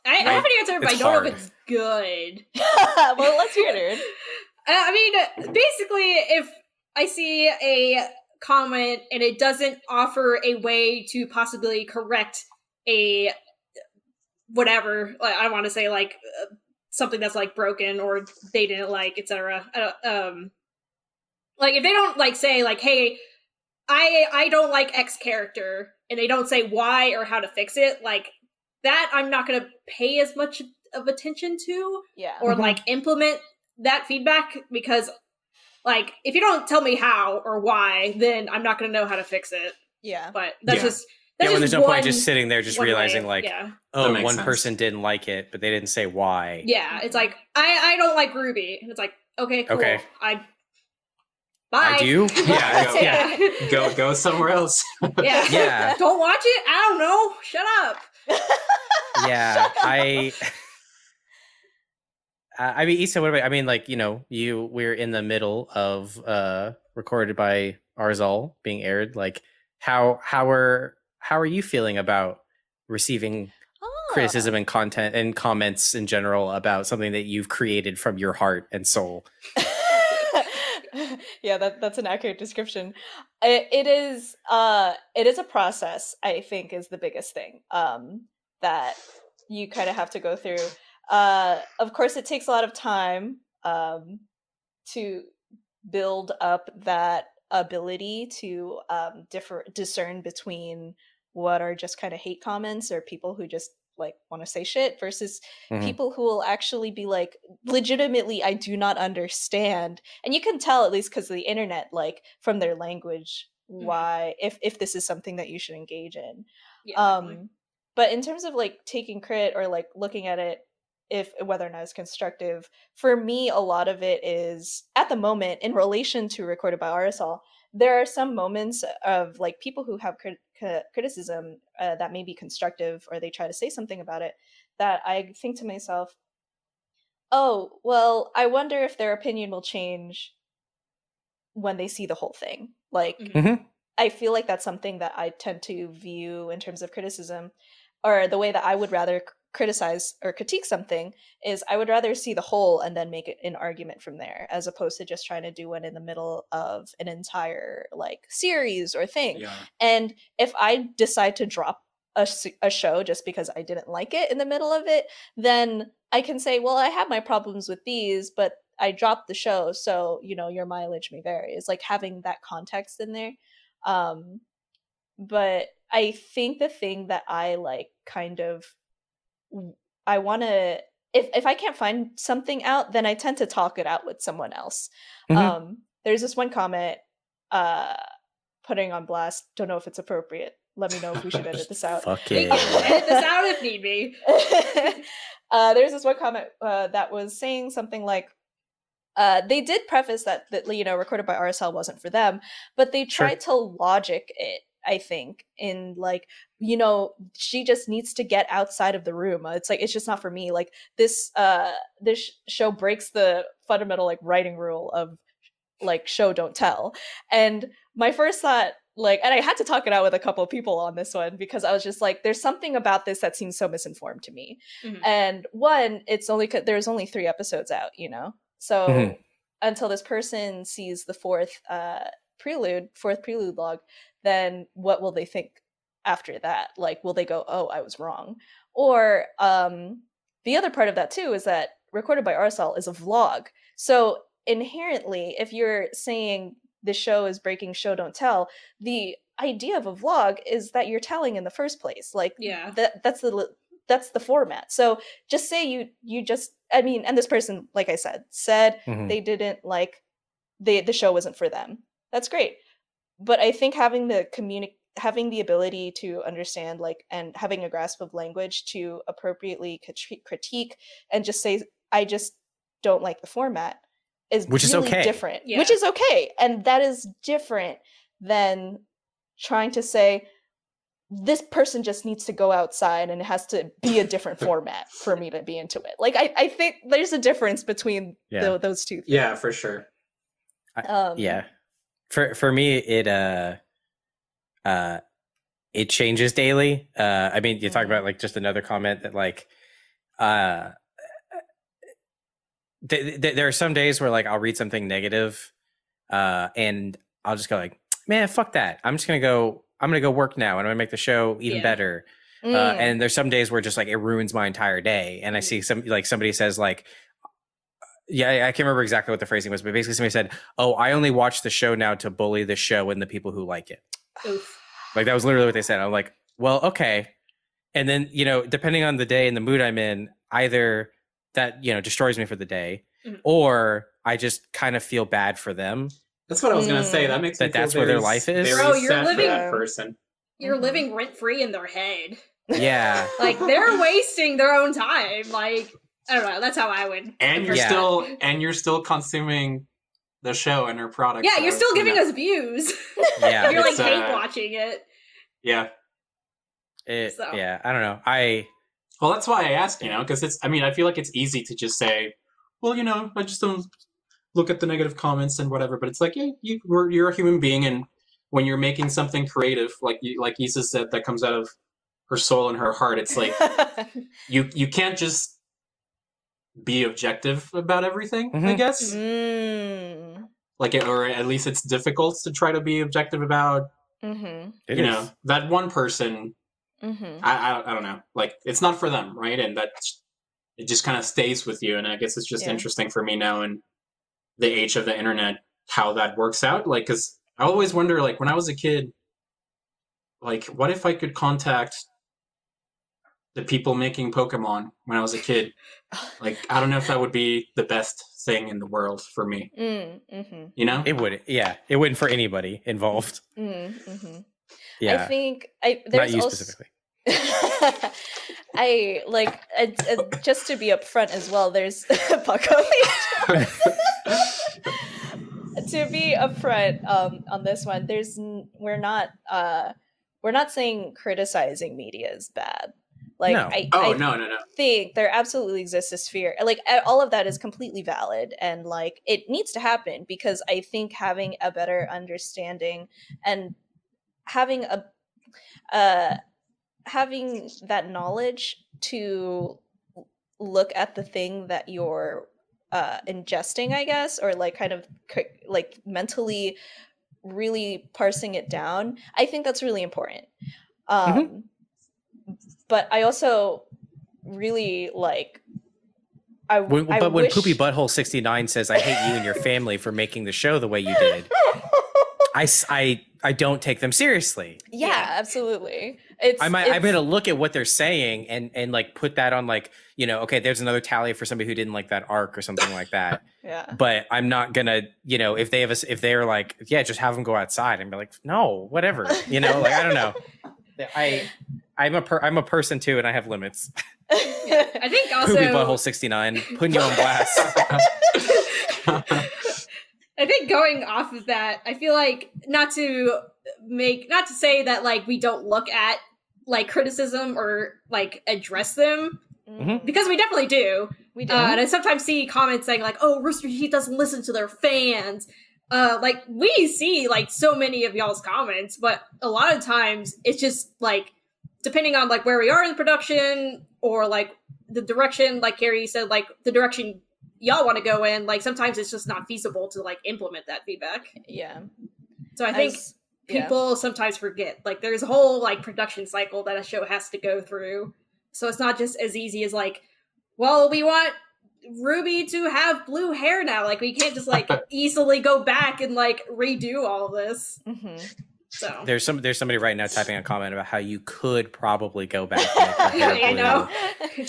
I have an answer, but I don't know if it's good. well, let's hear it. Uh, I mean, basically, if I see a comment and it doesn't offer a way to possibly correct a whatever, like, I want to say like uh, something that's like broken or they didn't like, etc. Um, like if they don't like say like, "Hey, I I don't like X character," and they don't say why or how to fix it, like that, I'm not going to pay as much of attention to Yeah. or Mhm. like implement that feedback because like if you don't tell me how or why then i'm not going to know how to fix it yeah. but that's Yeah. just Yeah, when there's just no one, point just sitting there, just realizing way. like, yeah oh, That makes one sense. person didn't like it, but they didn't say why. yeah it's like i i don't like ruby and it's like okay cool Okay. i bye I do. Yeah, go- yeah go go somewhere else. yeah Yeah. don't watch it i don't know shut up yeah i Uh, i mean Issa, what about i mean like you know you we're in the middle of uh recorded by Arizal being aired like how how are how are you feeling about receiving Ah. criticism and content and comments in general about something that you've created from your heart and soul yeah, that that's an accurate description. It, it is uh it is a process, I think is the biggest thing. Um that you kind of have to go through. Uh of course it takes a lot of time um to build up that ability to um differ discern between what are just kind of hate comments or people who just like want to say shit versus Mhm. people who will actually be like legitimately i do not understand and you can tell at least because of the internet like from their language Mhm. why if if this is something that you should engage in yeah, definitely. um but in terms of like taking crit or like looking at it if whether or not it's constructive. For me a lot of it is at the moment in relation to recorded by Arizal there are some moments of like people who have crit- cri- criticism uh, that may be constructive or they try to say something about it that i think to myself oh well i wonder if their opinion will change when they see the whole thing. Like Mhm. I feel like that's something that I tend to view in terms of criticism, or the way that I would rather c- criticize or critique something is I would rather see the whole and then make an argument from there, as opposed to just trying to do one in the middle of an entire like series or thing. yeah. And if I decide to drop a show just because I didn't like it in the middle of it, then I can say, well, I have my problems with these, but I dropped the show, so you know your mileage may vary. It's like having that context in there. Um, but I think the thing that I like kind of I want to if if I can't find something out, then I tend to talk it out with someone else. Mhm. Um, there's this one comment uh putting on blast. Don't know if it's appropriate. Let me know if we should edit this out. fuck it edit this out if need be uh, there's this one comment uh, that was saying something like, uh, they did preface that that you know recorded by Arizal wasn't for them, but they Sure. tried to logic it. I think in like you know she just needs to get outside of the room. Uh, It's like it's just not for me. Like this uh this show breaks the fundamental like writing rule of like show don't tell. And my first thought like and I had to talk it out with a couple of people on this one because I was just like there's something about this that seems so misinformed to me. Mhm. And one, it's only there's only 3 episodes out, you know. So Mhm. until this person sees the fourth uh prelude, fourth prelude log, then what will they think after that? Like will they go, "Oh, I was wrong?" Or um the other part of that too is that recorded by Arizal is a vlog. So inherently, if you're saying the show is breaking show don't tell, the idea of a vlog is that you're telling in the first place. Like yeah that that's the li- that's the format. So just say you you just I mean, and this person, like I said, said Mhm. they didn't like they the show wasn't for them. That's great. But I think having the communi- having the ability to understand like and having a grasp of language to appropriately critique and just say I just don't like the format is Which is okay. different. Yeah. Which is okay. And that is different than trying to say this person just needs to go outside and it has to be a different format for me to be into it. Like I, I think there's a difference between Yeah. tho- those two. Things. Yeah, for sure. Um, yeah for for me it uh uh it changes daily uh i mean you talk Mhm. about like just another comment that like uh th- th- there are some days where like i'll read something negative uh and i'll just go like man fuck that i'm just gonna go i'm gonna go work now and i'm gonna make the show even Yeah. better uh, Mm. and there's some days where just like it ruins my entire day and i see some like somebody says like yeah i can't remember exactly what the phrasing was but basically somebody said oh i only watch the show now to bully the show and the people who like it Oof. like that was literally what they said i'm like well okay and then you know depending on the day and the mood i'm in either that you know destroys me for the day Mhm. or i just kind of feel bad for them That's what I was gonna say. Mm. That makes That me feel that's where their life is? Bro, you're living- person. You're Mhm. living rent free in their head. yeah Like they're wasting their own time. Like I don't know. That's how I would. And you're Yeah. still and you're still consuming the show and her product. Yeah, so, you're still you giving know, us views. yeah you're like it's, uh, hate watching it. Yeah. it, So. yeah i don't know i Well, that's why I asked, you know, because it's. I mean, I feel like it's easy to just say, well, you know, I just don't look at the negative comments and whatever. But it's like, yeah, you, we're, you're a human being, and when you're making something creative, like you, like Issa said, that comes out of her soul and her heart, it's like you you can't just be objective about everything. I Mhm. guess, mm. like, it, or at least it's difficult to try to be objective about. Mm-hmm. you is. know, that one person Mm-hmm. I, I I don't know. Like it's not for them, right? And that it just kind of stays with you. And I guess it's just Yeah. interesting for me now in the age of the internet how that works out. Like, because I always wonder, like when I was a kid, like what if I could contact the people making Pokemon when I was a kid? Like I don't know if that would be the best thing in the world for me. Mm, mm-hmm. You know? it would yeah it wouldn't for anybody involved Mm, mm-hmm. yeah I think I not you also, specifically I like uh, uh, just to be upfront as well. There's Paco. to be upfront um, on this one, there's we're not uh, we're not saying criticizing media is bad. Like No. I, Oh I no no no. think there absolutely exists a sphere like all of that is completely valid and like it needs to happen because i think having a better understanding and having a uh having that knowledge to look at the thing that you're uh ingesting i guess or like kind of like mentally really parsing it down i think that's really important um but i also really like i, when, I but when wish- poopy butthole 69 says i hate you and your family for making the show the way you did I, I, I don't take them seriously yeah, Yeah. absolutely it's I might, I'm it's- going to look at what they're saying and, and like put that on like, you know, okay, there's another tally for somebody who didn't like that arc or something like that. yeah But I'm not going to, you know, if they have a, s- if they're like, yeah, just have them go outside and be like, no, whatever, you know, like, I don't know. I, I'm a per, I'm a person too, and I have limits. I think also Poopy butthole 69, putting you on blast. I think going off of that, I feel like not to make not to say that like we don't look at like criticism or like address them Mhm. because we definitely do. we do Uh, and I sometimes see comments saying like, "Oh, Rooster Teeth doesn't listen to their fans." Uh, like we see like so many of y'all's comments, but a lot of times it's just like depending on like where we are in production or like the direction, like Carrie said, like the direction y'all want to go in. Like sometimes it's just not feasible to like implement that feedback. yeah So I think As- yeah. people sometimes forget like there's a whole like production cycle that a show has to go through so it's not just as easy as like well we want ruby to have blue hair now like we can't just like easily go back and like redo all this Mhm. So There's some, there's somebody right now typing a comment about how you could probably go back and make her hair I know.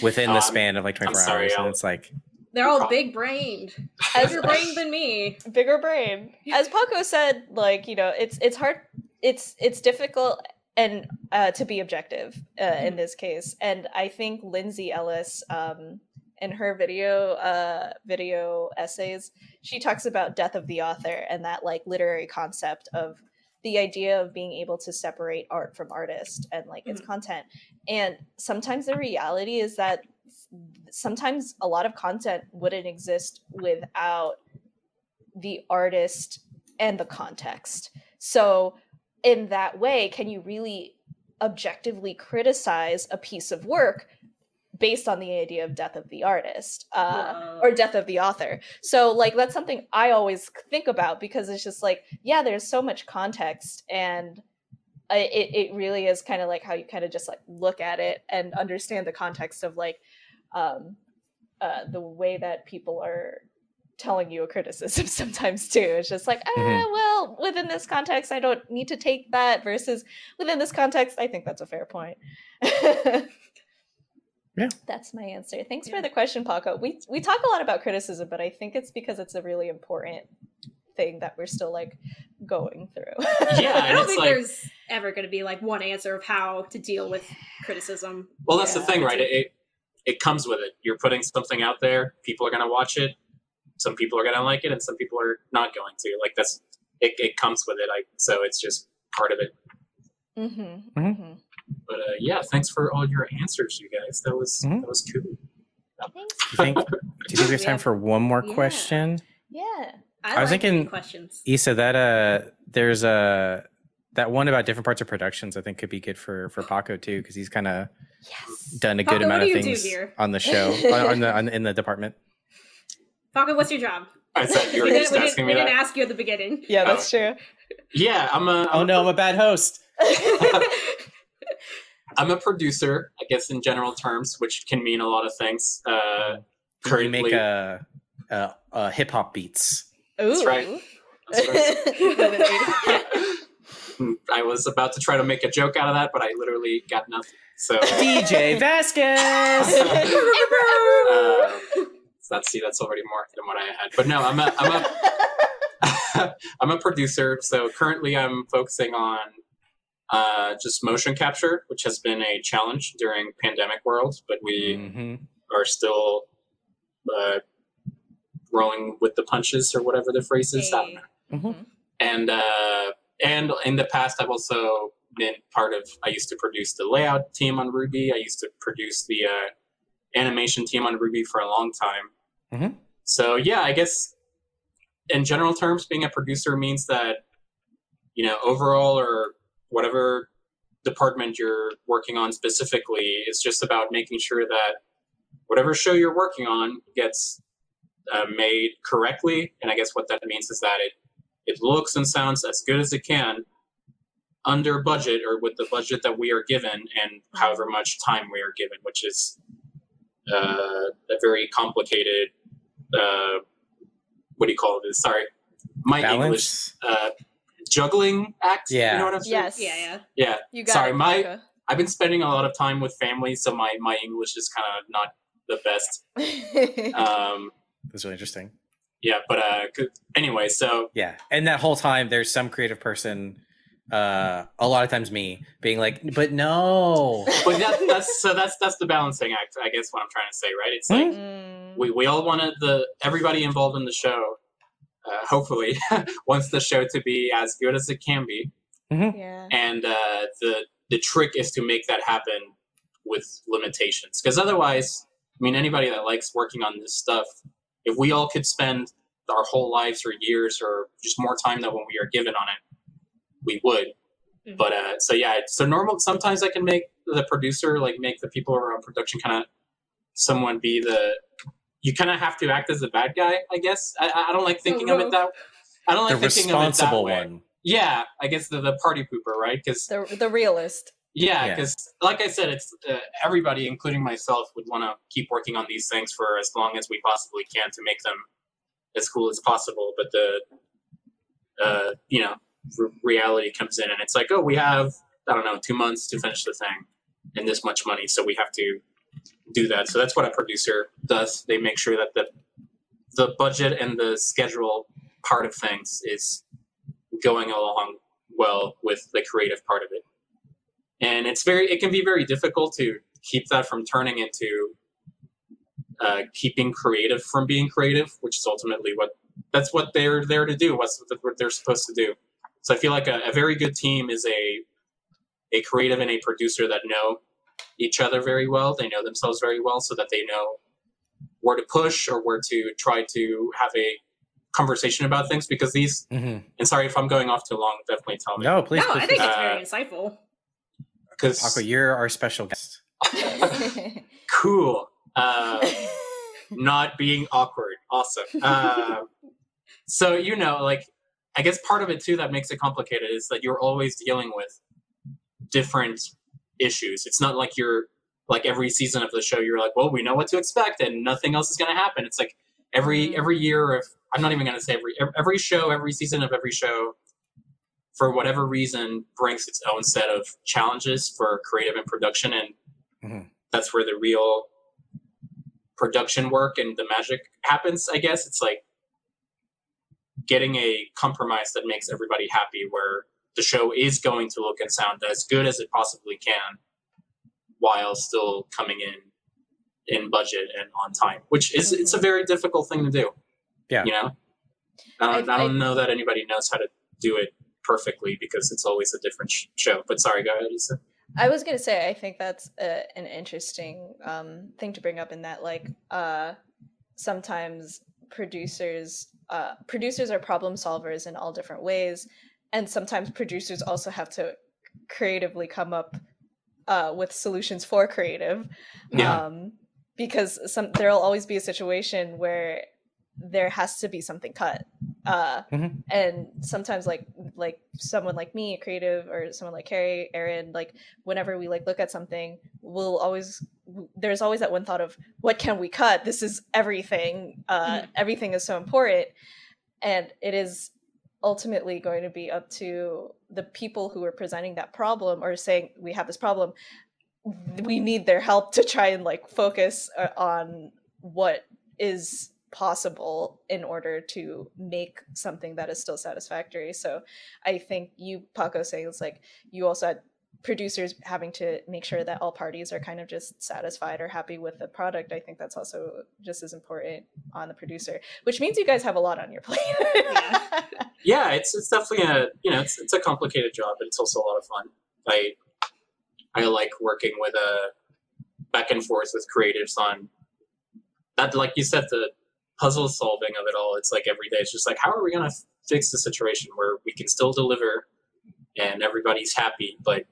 within Oh, the I'm- span of like 24 sorry, hours. I'll- And it's like, They're all big brained. As- Bigger brain than me. bigger brain. As Paco said, like you know, it's it's hard. It's it's difficult and uh, to be objective uh, in this case. And I think Lindsay Ellis, um, in her video uh, video essays, she talks about death of the author and that like literary concept of the idea of being able to separate art from artist and like its Mhm. content. And sometimes the reality is that sometimes a lot of content wouldn't exist without the artist and the context. So, in that way, can you really objectively criticize a piece of work based on the idea of death of the artist uh, or death of the author? So, like, that's something I always think about because it's just like, yeah, there's so much context and. It, it really is kind of like how you kind of just like look at it and understand the context of like um, uh, the way that people are telling you a criticism sometimes too. It's just like, ah, Mhm. well, within this context, I don't need to take that. Versus within this context, I think that's a fair point. Yeah. that's my answer. Thanks Yeah. for the question, Paco. We we talk a lot about criticism, but I think it's because it's a really important thing that we're still like going through. Yeah, I don't think like- there's ever going to be like one answer of how to deal with criticism. Well, that's the thing, right? It, it it comes with it. You're putting something out there. People are gonna watch it. Some people are gonna like it, and some people are not going to. Like that's it. It comes with it. I so it's just part of it. mm-hmm, Mhm. But uh, yeah, thanks for all your answers, you guys. That was Mhm. that was cool. Thanks. Do you think, do you think we have time for one more Yeah. question? Yeah. I, I was like thinking- questions. Issa, that uh, there's a that one about different parts of productions. I think could be good for for Paco too, because he's kind of Yes. done a good amount of do you do things on the show, on, on the on, in the department. Paco, what's your job? I said you we were didn't, just we didn't, asking we didn't ask you at the beginning. Yeah, that's true. Yeah, I'm a. Oh no, a I'm a bad host. I'm a producer, I guess in general terms, which can mean a lot of things. Uh, You currently, make a, a, a hip hop beats. Ooh. right. That's With an eight. I was about to try to make a joke out of that, but I literally got nothing. So, DJ Vasquez. uh, so that's see, that's already more than what I had. But no, I'm a, I'm a, I'm a producer. So currently, I'm focusing on uh, just motion capture, which has been a challenge during pandemic world, but we Mhm. are still uh, rolling with the punches or whatever the phrase is. I don't know. Mhm. and uh, and in the past i've also been part of i used to produce the layout team on RWBY i used to produce the uh, animation team on RWBY for a long time Mhm. so yeah i guess in general terms being a producer means that you know overall or whatever department you're working on specifically is just about making sure that whatever show you're working on gets uh, made correctly. And i guess what that means is that it it looks and sounds as good as it can under budget or with the budget that we are given and however much time we are given which is uh, a very complicated uh, what do you call it? Sorry. My english Balance. uh, juggling act Yeah. you know what i'm saying Yes. yeah, yeah. yeah You got Sorry, it, my- Paco. i've been spending a lot of time with family so my my english is kind of not the best um That's really interesting. yeah but uh, anyway so Yeah, and that whole time there's some creative person, uh, a lot of times me, being like, "But no." but that, that's so that's that's the balancing act i guess what i'm trying to say right it's like Mm. we, we all wanted the everybody involved in the show uh, hopefully wants the show to be as good as it can be yeah. and uh, the the trick is to make that happen with limitations because otherwise i mean anybody that likes working on this stuff if we all could spend our whole lives or years or just more time than when we are given on it we would Mhm. but uh so yeah so normal sometimes i can make the producer like make the people around production kind of someone be the you kind of have to act as the bad guy i guess i, I don't like thinking of it that i don't the like thinking responsible of it that way. yeah i guess the, the party pooper right because The the realist. yeah, Yeah. because like I said, it's uh, everybody, including myself, would want to keep working on these things for as long as we possibly can to make them as cool as possible. But the uh, you know r- reality comes in, and it's like, oh, we have I don't know two months to finish the thing, and this much money, so we have to do that. So that's what a producer does. They make sure that the the budget and the schedule part of things is going along well with the creative part of it. And it's very it can be very difficult to keep that from turning into uh, keeping creative from being creative, which is ultimately what that's what they're there to do. What's what they're supposed to do. So I feel like a, a very good team is a a creative and a producer that know each other very well. They know themselves very well, so that they know where to push or where to try to have a conversation about things. Because these, hmm and sorry if I'm going off too long, definitely tell me. No, please. no, please, I think please. it's Uh, very insightful. Because Paco, you're our special guest. cool. Uh, not being awkward. Awesome. Uh, so you know, like I guess part of it too that makes it complicated is that you're always dealing with different issues. It's not like you're like every season of the show you're like, well, we know what to expect and nothing else is going to happen. It's like every Mhm. every year of I'm not even going to say every every show, every season of every show for whatever reason brings its own set of challenges for creative and production and Mhm. that's where the real production work and the magic happens i guess it's like getting a compromise that makes everybody happy where the show is going to look and sound as good as it possibly can while still coming in in budget and on time which is it's a very difficult thing to do Yeah. you know I don't, I- I don't know that anybody knows how to do it perfectly because it's always a different sh- show but sorry go ahead Lisa. I was gonna say I think that's a, an interesting um, thing to bring up in that like uh, sometimes producers uh, producers are problem solvers in all different ways, and sometimes producers also have to creatively come up uh, with solutions for creative. Yeah. Um, because some there'll always be a situation where there has to be something cut. Uh, Mhm. and sometimes like like someone like me, a creative, or someone like Carrie, Aaron, like whenever we like look at something, we'll always there's always that one thought of what can we cut? This is everything. Uh, Everything is so important, and it is ultimately going to be up to the people who are presenting that problem or saying we have this problem. We need their help to try and like focus uh, on what is possible in order to make something that is still satisfactory. So i think you paco saying it's like you also had producers having to make sure that all parties are kind of just satisfied or happy with the product i think that's also just as important on the producer which means you guys have a lot on your plate. Yeah. yeah it's it's definitely a you know it's, it's a complicated job but it's also a lot of fun. I i like working with a back and forth with creatives on that like you said the puzzle solving of it all. It's like every day it's just like how are we going to fix the situation where we can still deliver and everybody's happy but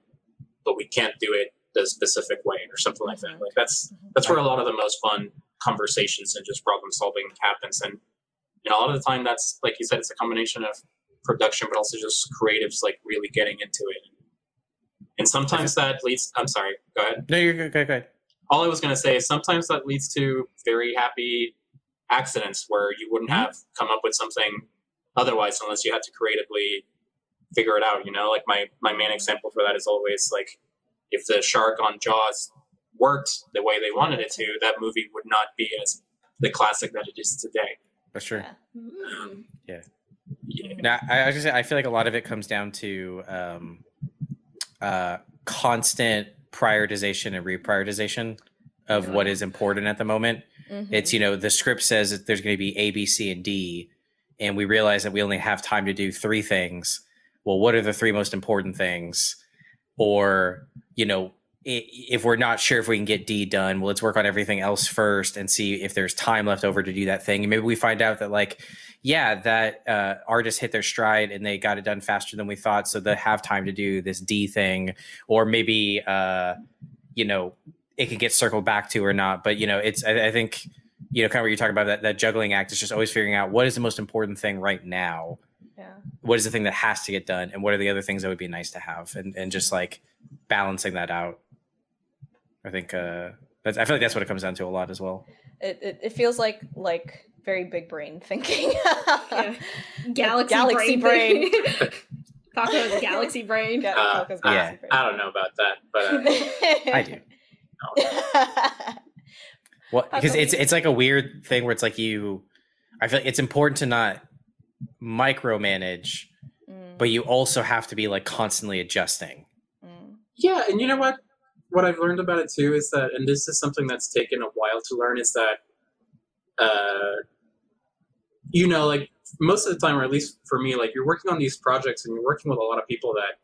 but we can't do it the specific way or something like that like that's that's where a lot of the most fun conversations and just problem solving happens and you know, a lot of the time that's like you said it's a combination of production but also just creatives like really getting into it and sometimes that leads i'm sorry go ahead No, you're good. Go ahead. all i was going to say is sometimes that leads to very happy accidents where you wouldn't Mhm. have come up with something otherwise unless you had to creatively figure it out you know like my my main example for that is always like if the shark on jaws worked the way they wanted it to that movie would not be as the classic that it is today That's true. Yeah. Mm. yeah. Now, I, I was gonna say, I feel like a lot of it comes down to um, uh, constant prioritization and reprioritization of what is important at the moment. Mhm. It's you know the script says that there's going to be A, B, C, and D, and we realize that we only have time to do three things. Well, what are the three most important things? Or you know, if we're not sure if we can get D done, well, let's work on everything else first and see if there's time left over to do that thing. And maybe we find out that like, yeah, that uh, artist hit their stride and they got it done faster than we thought, so they have time to do this D thing. Or maybe uh, you know it could get circled back to or not. But you know, it's I, I think you know kind of what you're talking about that that juggling act is just always figuring out what is the most important thing right now. Yeah What is the thing that has to get done, and what are the other things that would be nice to have, and and just like balancing that out. I think uh, that's, I feel like that's what it comes down to a lot as well. it, it, it feels like like very big brain thinking Yeah. Galaxy, Galaxy brain. Paco's galaxy brain. Uh, Paco's Yeah. brain. I don't know about that, but uh, I do. Well, because it's it's like a weird thing where it's like you. I feel like it's important to not micromanage, Mm, but you also have to be like constantly adjusting. mm, Yeah, and you know what? What I've learned about it too is that, and this is something that's taken a while to learn, is that, uh, you know, like most of the time, or at least for me, like you're working on these projects and you're working with a lot of people that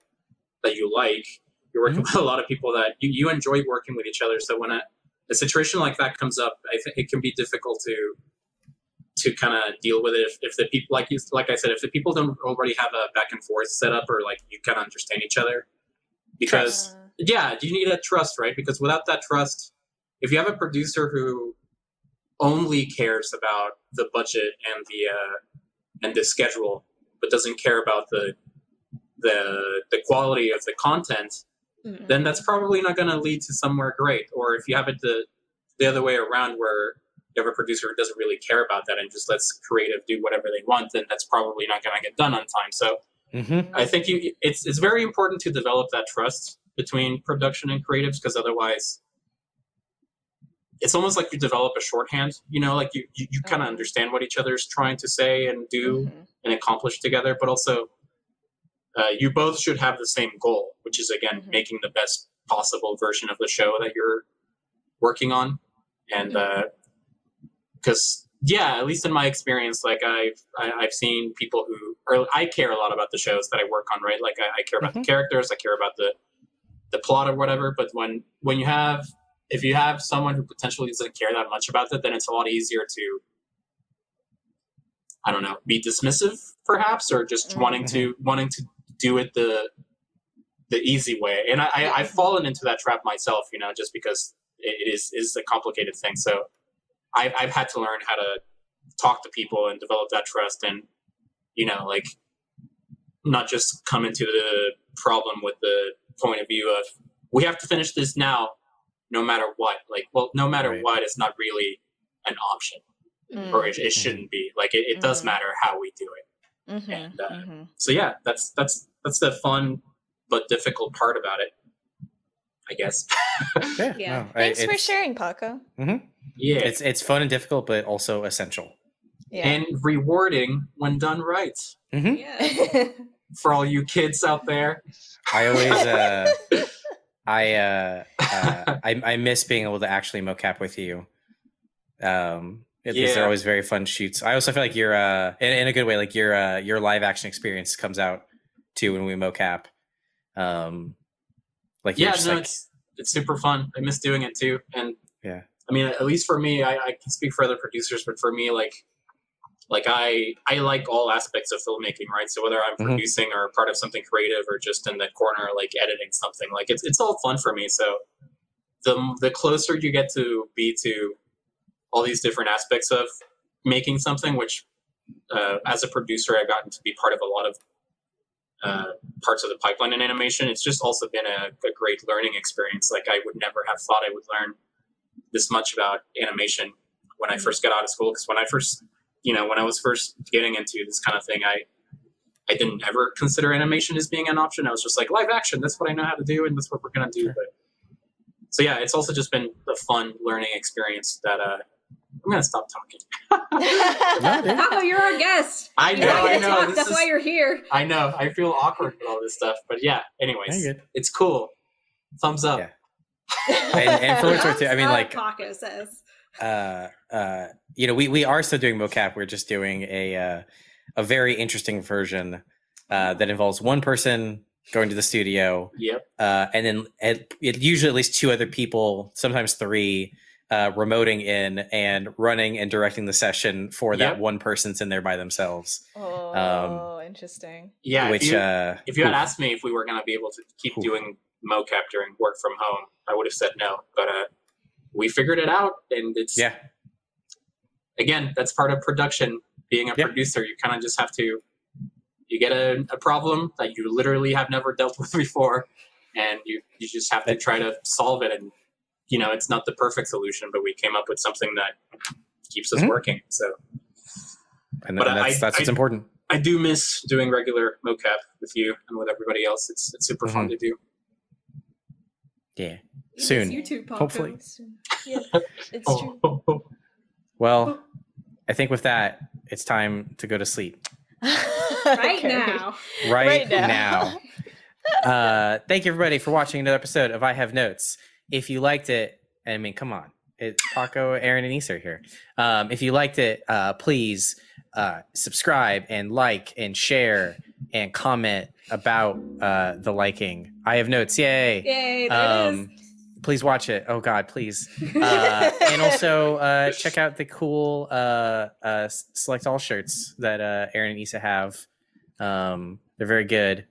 that you like. You're working with a lot of people that you, you enjoy working with each other. So when a, a situation like that comes up, I think it can be difficult to to kind of deal with it if, if the people like you like I said, if the people don't already have a back and forth set up or like you kind of understand each other, because uh, yeah you need that trust right? Because without that trust if you have a producer who only cares about the budget and the uh, and the schedule but doesn't care about the the the quality of the content Mm. then that's probably not going to lead to somewhere great. Or if you have it the the other way around where you have a producer who doesn't really care about that and just lets creative do whatever they want then that's probably not going to get done on time so Mm-hmm. I think you it's it's very important to develop that trust between production and creatives because otherwise it's almost like you develop a shorthand, you know, like you, you, you kind of Mhm. understand what each other's trying to say and do mhm, and accomplish together, but also uh, you both should have the same goal, which is again Mhm. making the best possible version of the show that you're working on. And because yeah, at least in my experience, like I've I, I've seen people who or I care a lot about the shows that I work on, right? Like I, I care about Mhm. the characters, I care about the the plot or whatever. But when when you have if you have someone who potentially doesn't care that much about it, then it's a lot easier to I don't know, be dismissive perhaps, or just Mhm. wanting to wanting to do it the the easy way. And I, I I've fallen into that trap myself, you know, just because it it is is a complicated thing. So I've I've had to learn how to talk to people and develop that trust, and you know, like not just come into the problem with the point of view of we have to finish this now, no matter what. Like, well, no matter Right. what is not really an option, mm, or it, it shouldn't be. Like, it, it does Mhm. matter how we do it. mhm, and, uh, mhm. So yeah, that's that's that's the fun but difficult part about it, I guess. Yeah. Yeah. no, I- Thanks for sharing, Paco. yeah, It's it's fun and difficult, but also essential. Yeah. and rewarding when done right. hmm Yeah. For all you kids out there, I always uh, I uh, uh, I I miss being able to actually mocap with you. Um, these Yeah. are always very fun shoots. I also feel like your uh, in, in a good way, like your uh, your live action experience comes out too when we mocap. Um, like yeah, no, like, it's it's super fun. I miss doing it too, and Yeah. I mean, at least for me, I, I can speak for other producers, but for me, like, like I I like all aspects of filmmaking, right? So whether I'm Mhm. producing or part of something creative or just in the corner, like editing something, like it's it's all fun for me. So the the closer you get to be to all these different aspects of making something, which uh, as a producer, I've gotten to be part of a lot of uh, parts of the pipeline in animation. It's just also been a, a great learning experience. Like I would never have thought I would learn this much about animation when I first got out of school. Because when I first, you know, when I was first getting into this kind of thing, I I didn't ever consider animation as being an option. I was just like live action. That's what I know how to do, and that's what we're gonna do. But so yeah, it's also just been a fun learning experience that uh, I'm gonna stop talking. No, dude. Paco, you're our guest. I You know, don't I know. talk. That's is, why you're here. I know. I feel awkward with all this stuff, but yeah. Anyways, it's cool. Thumbs up. Yeah. and, and for what it's worth, too, I mean, like, what Paco says. uh, uh, you know, we, we are still doing mocap. We're just doing a uh, a very interesting version uh, that involves one person going to the studio, Yep. uh, and then it, it usually at least two other people, sometimes three, uh, remoting in and running and directing the session for that one person's in there by themselves. oh, interesting. Yeah. which if you, uh, if you had oof. asked me if we were going to be able to keep Oof. doing mocap during work from home, I would have said no. But uh, we figured it out, and it's yeah, again that's part of production. Being a Yeah. producer, you kind of just have to. You get a, a problem that you literally have never dealt with before, and you you just have to try to solve it. And you know, it's not the perfect solution, but we came up with something that keeps us Mhm. working. So and, But and that's I- that's what's I- important. I do miss doing regular mocap with you and with everybody else. It's it's super fun Mhm. to do. Yeah. Soon. YouTube Paco. Hopefully. yeah, it's true. Oh, Well, I think with that, it's time to go to sleep Right Okay. now. right, Right now. now. uh, thank you everybody for watching another episode of I Have Notes. If you liked it, I mean, come on, it's Paco, Aaron, and Issa here. Um, if you liked it, uh, please uh, subscribe and like and share and comment about uh, the liking. I have notes, yay! Yay, there it Um, please watch it. Oh God, please. Uh, and also uh, check out the cool uh, uh, select all shirts that uh, Aaron and Issa have. Um, they're very good,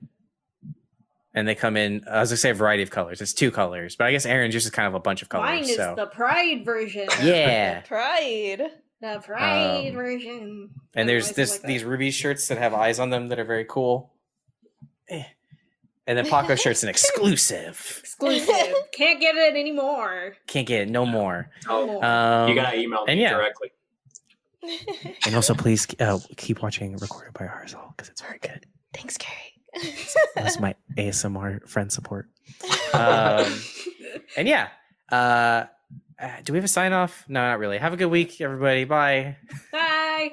and they come in. As I say a variety of colors. It's two colors, but I guess Aaron's just is kind of a bunch of colors. Mine is so the Pride version. yeah, Pride. The Pride Um, version. and there's this like these RWBY shirts that have eyes on them that are very cool. Eh. And then Paco shirt's an exclusive. exclusive. Can't get it anymore. Can't get it no more. oh, Um, you gotta email and me yeah. directly. And also, please uh, keep watching Recorded by Arizal because it's very good. Thanks, Carrie. That's my ASMR friend support. Um, and yeah, uh, uh, do we have a sign off? No, not really. Have a good week, everybody. Bye. Bye.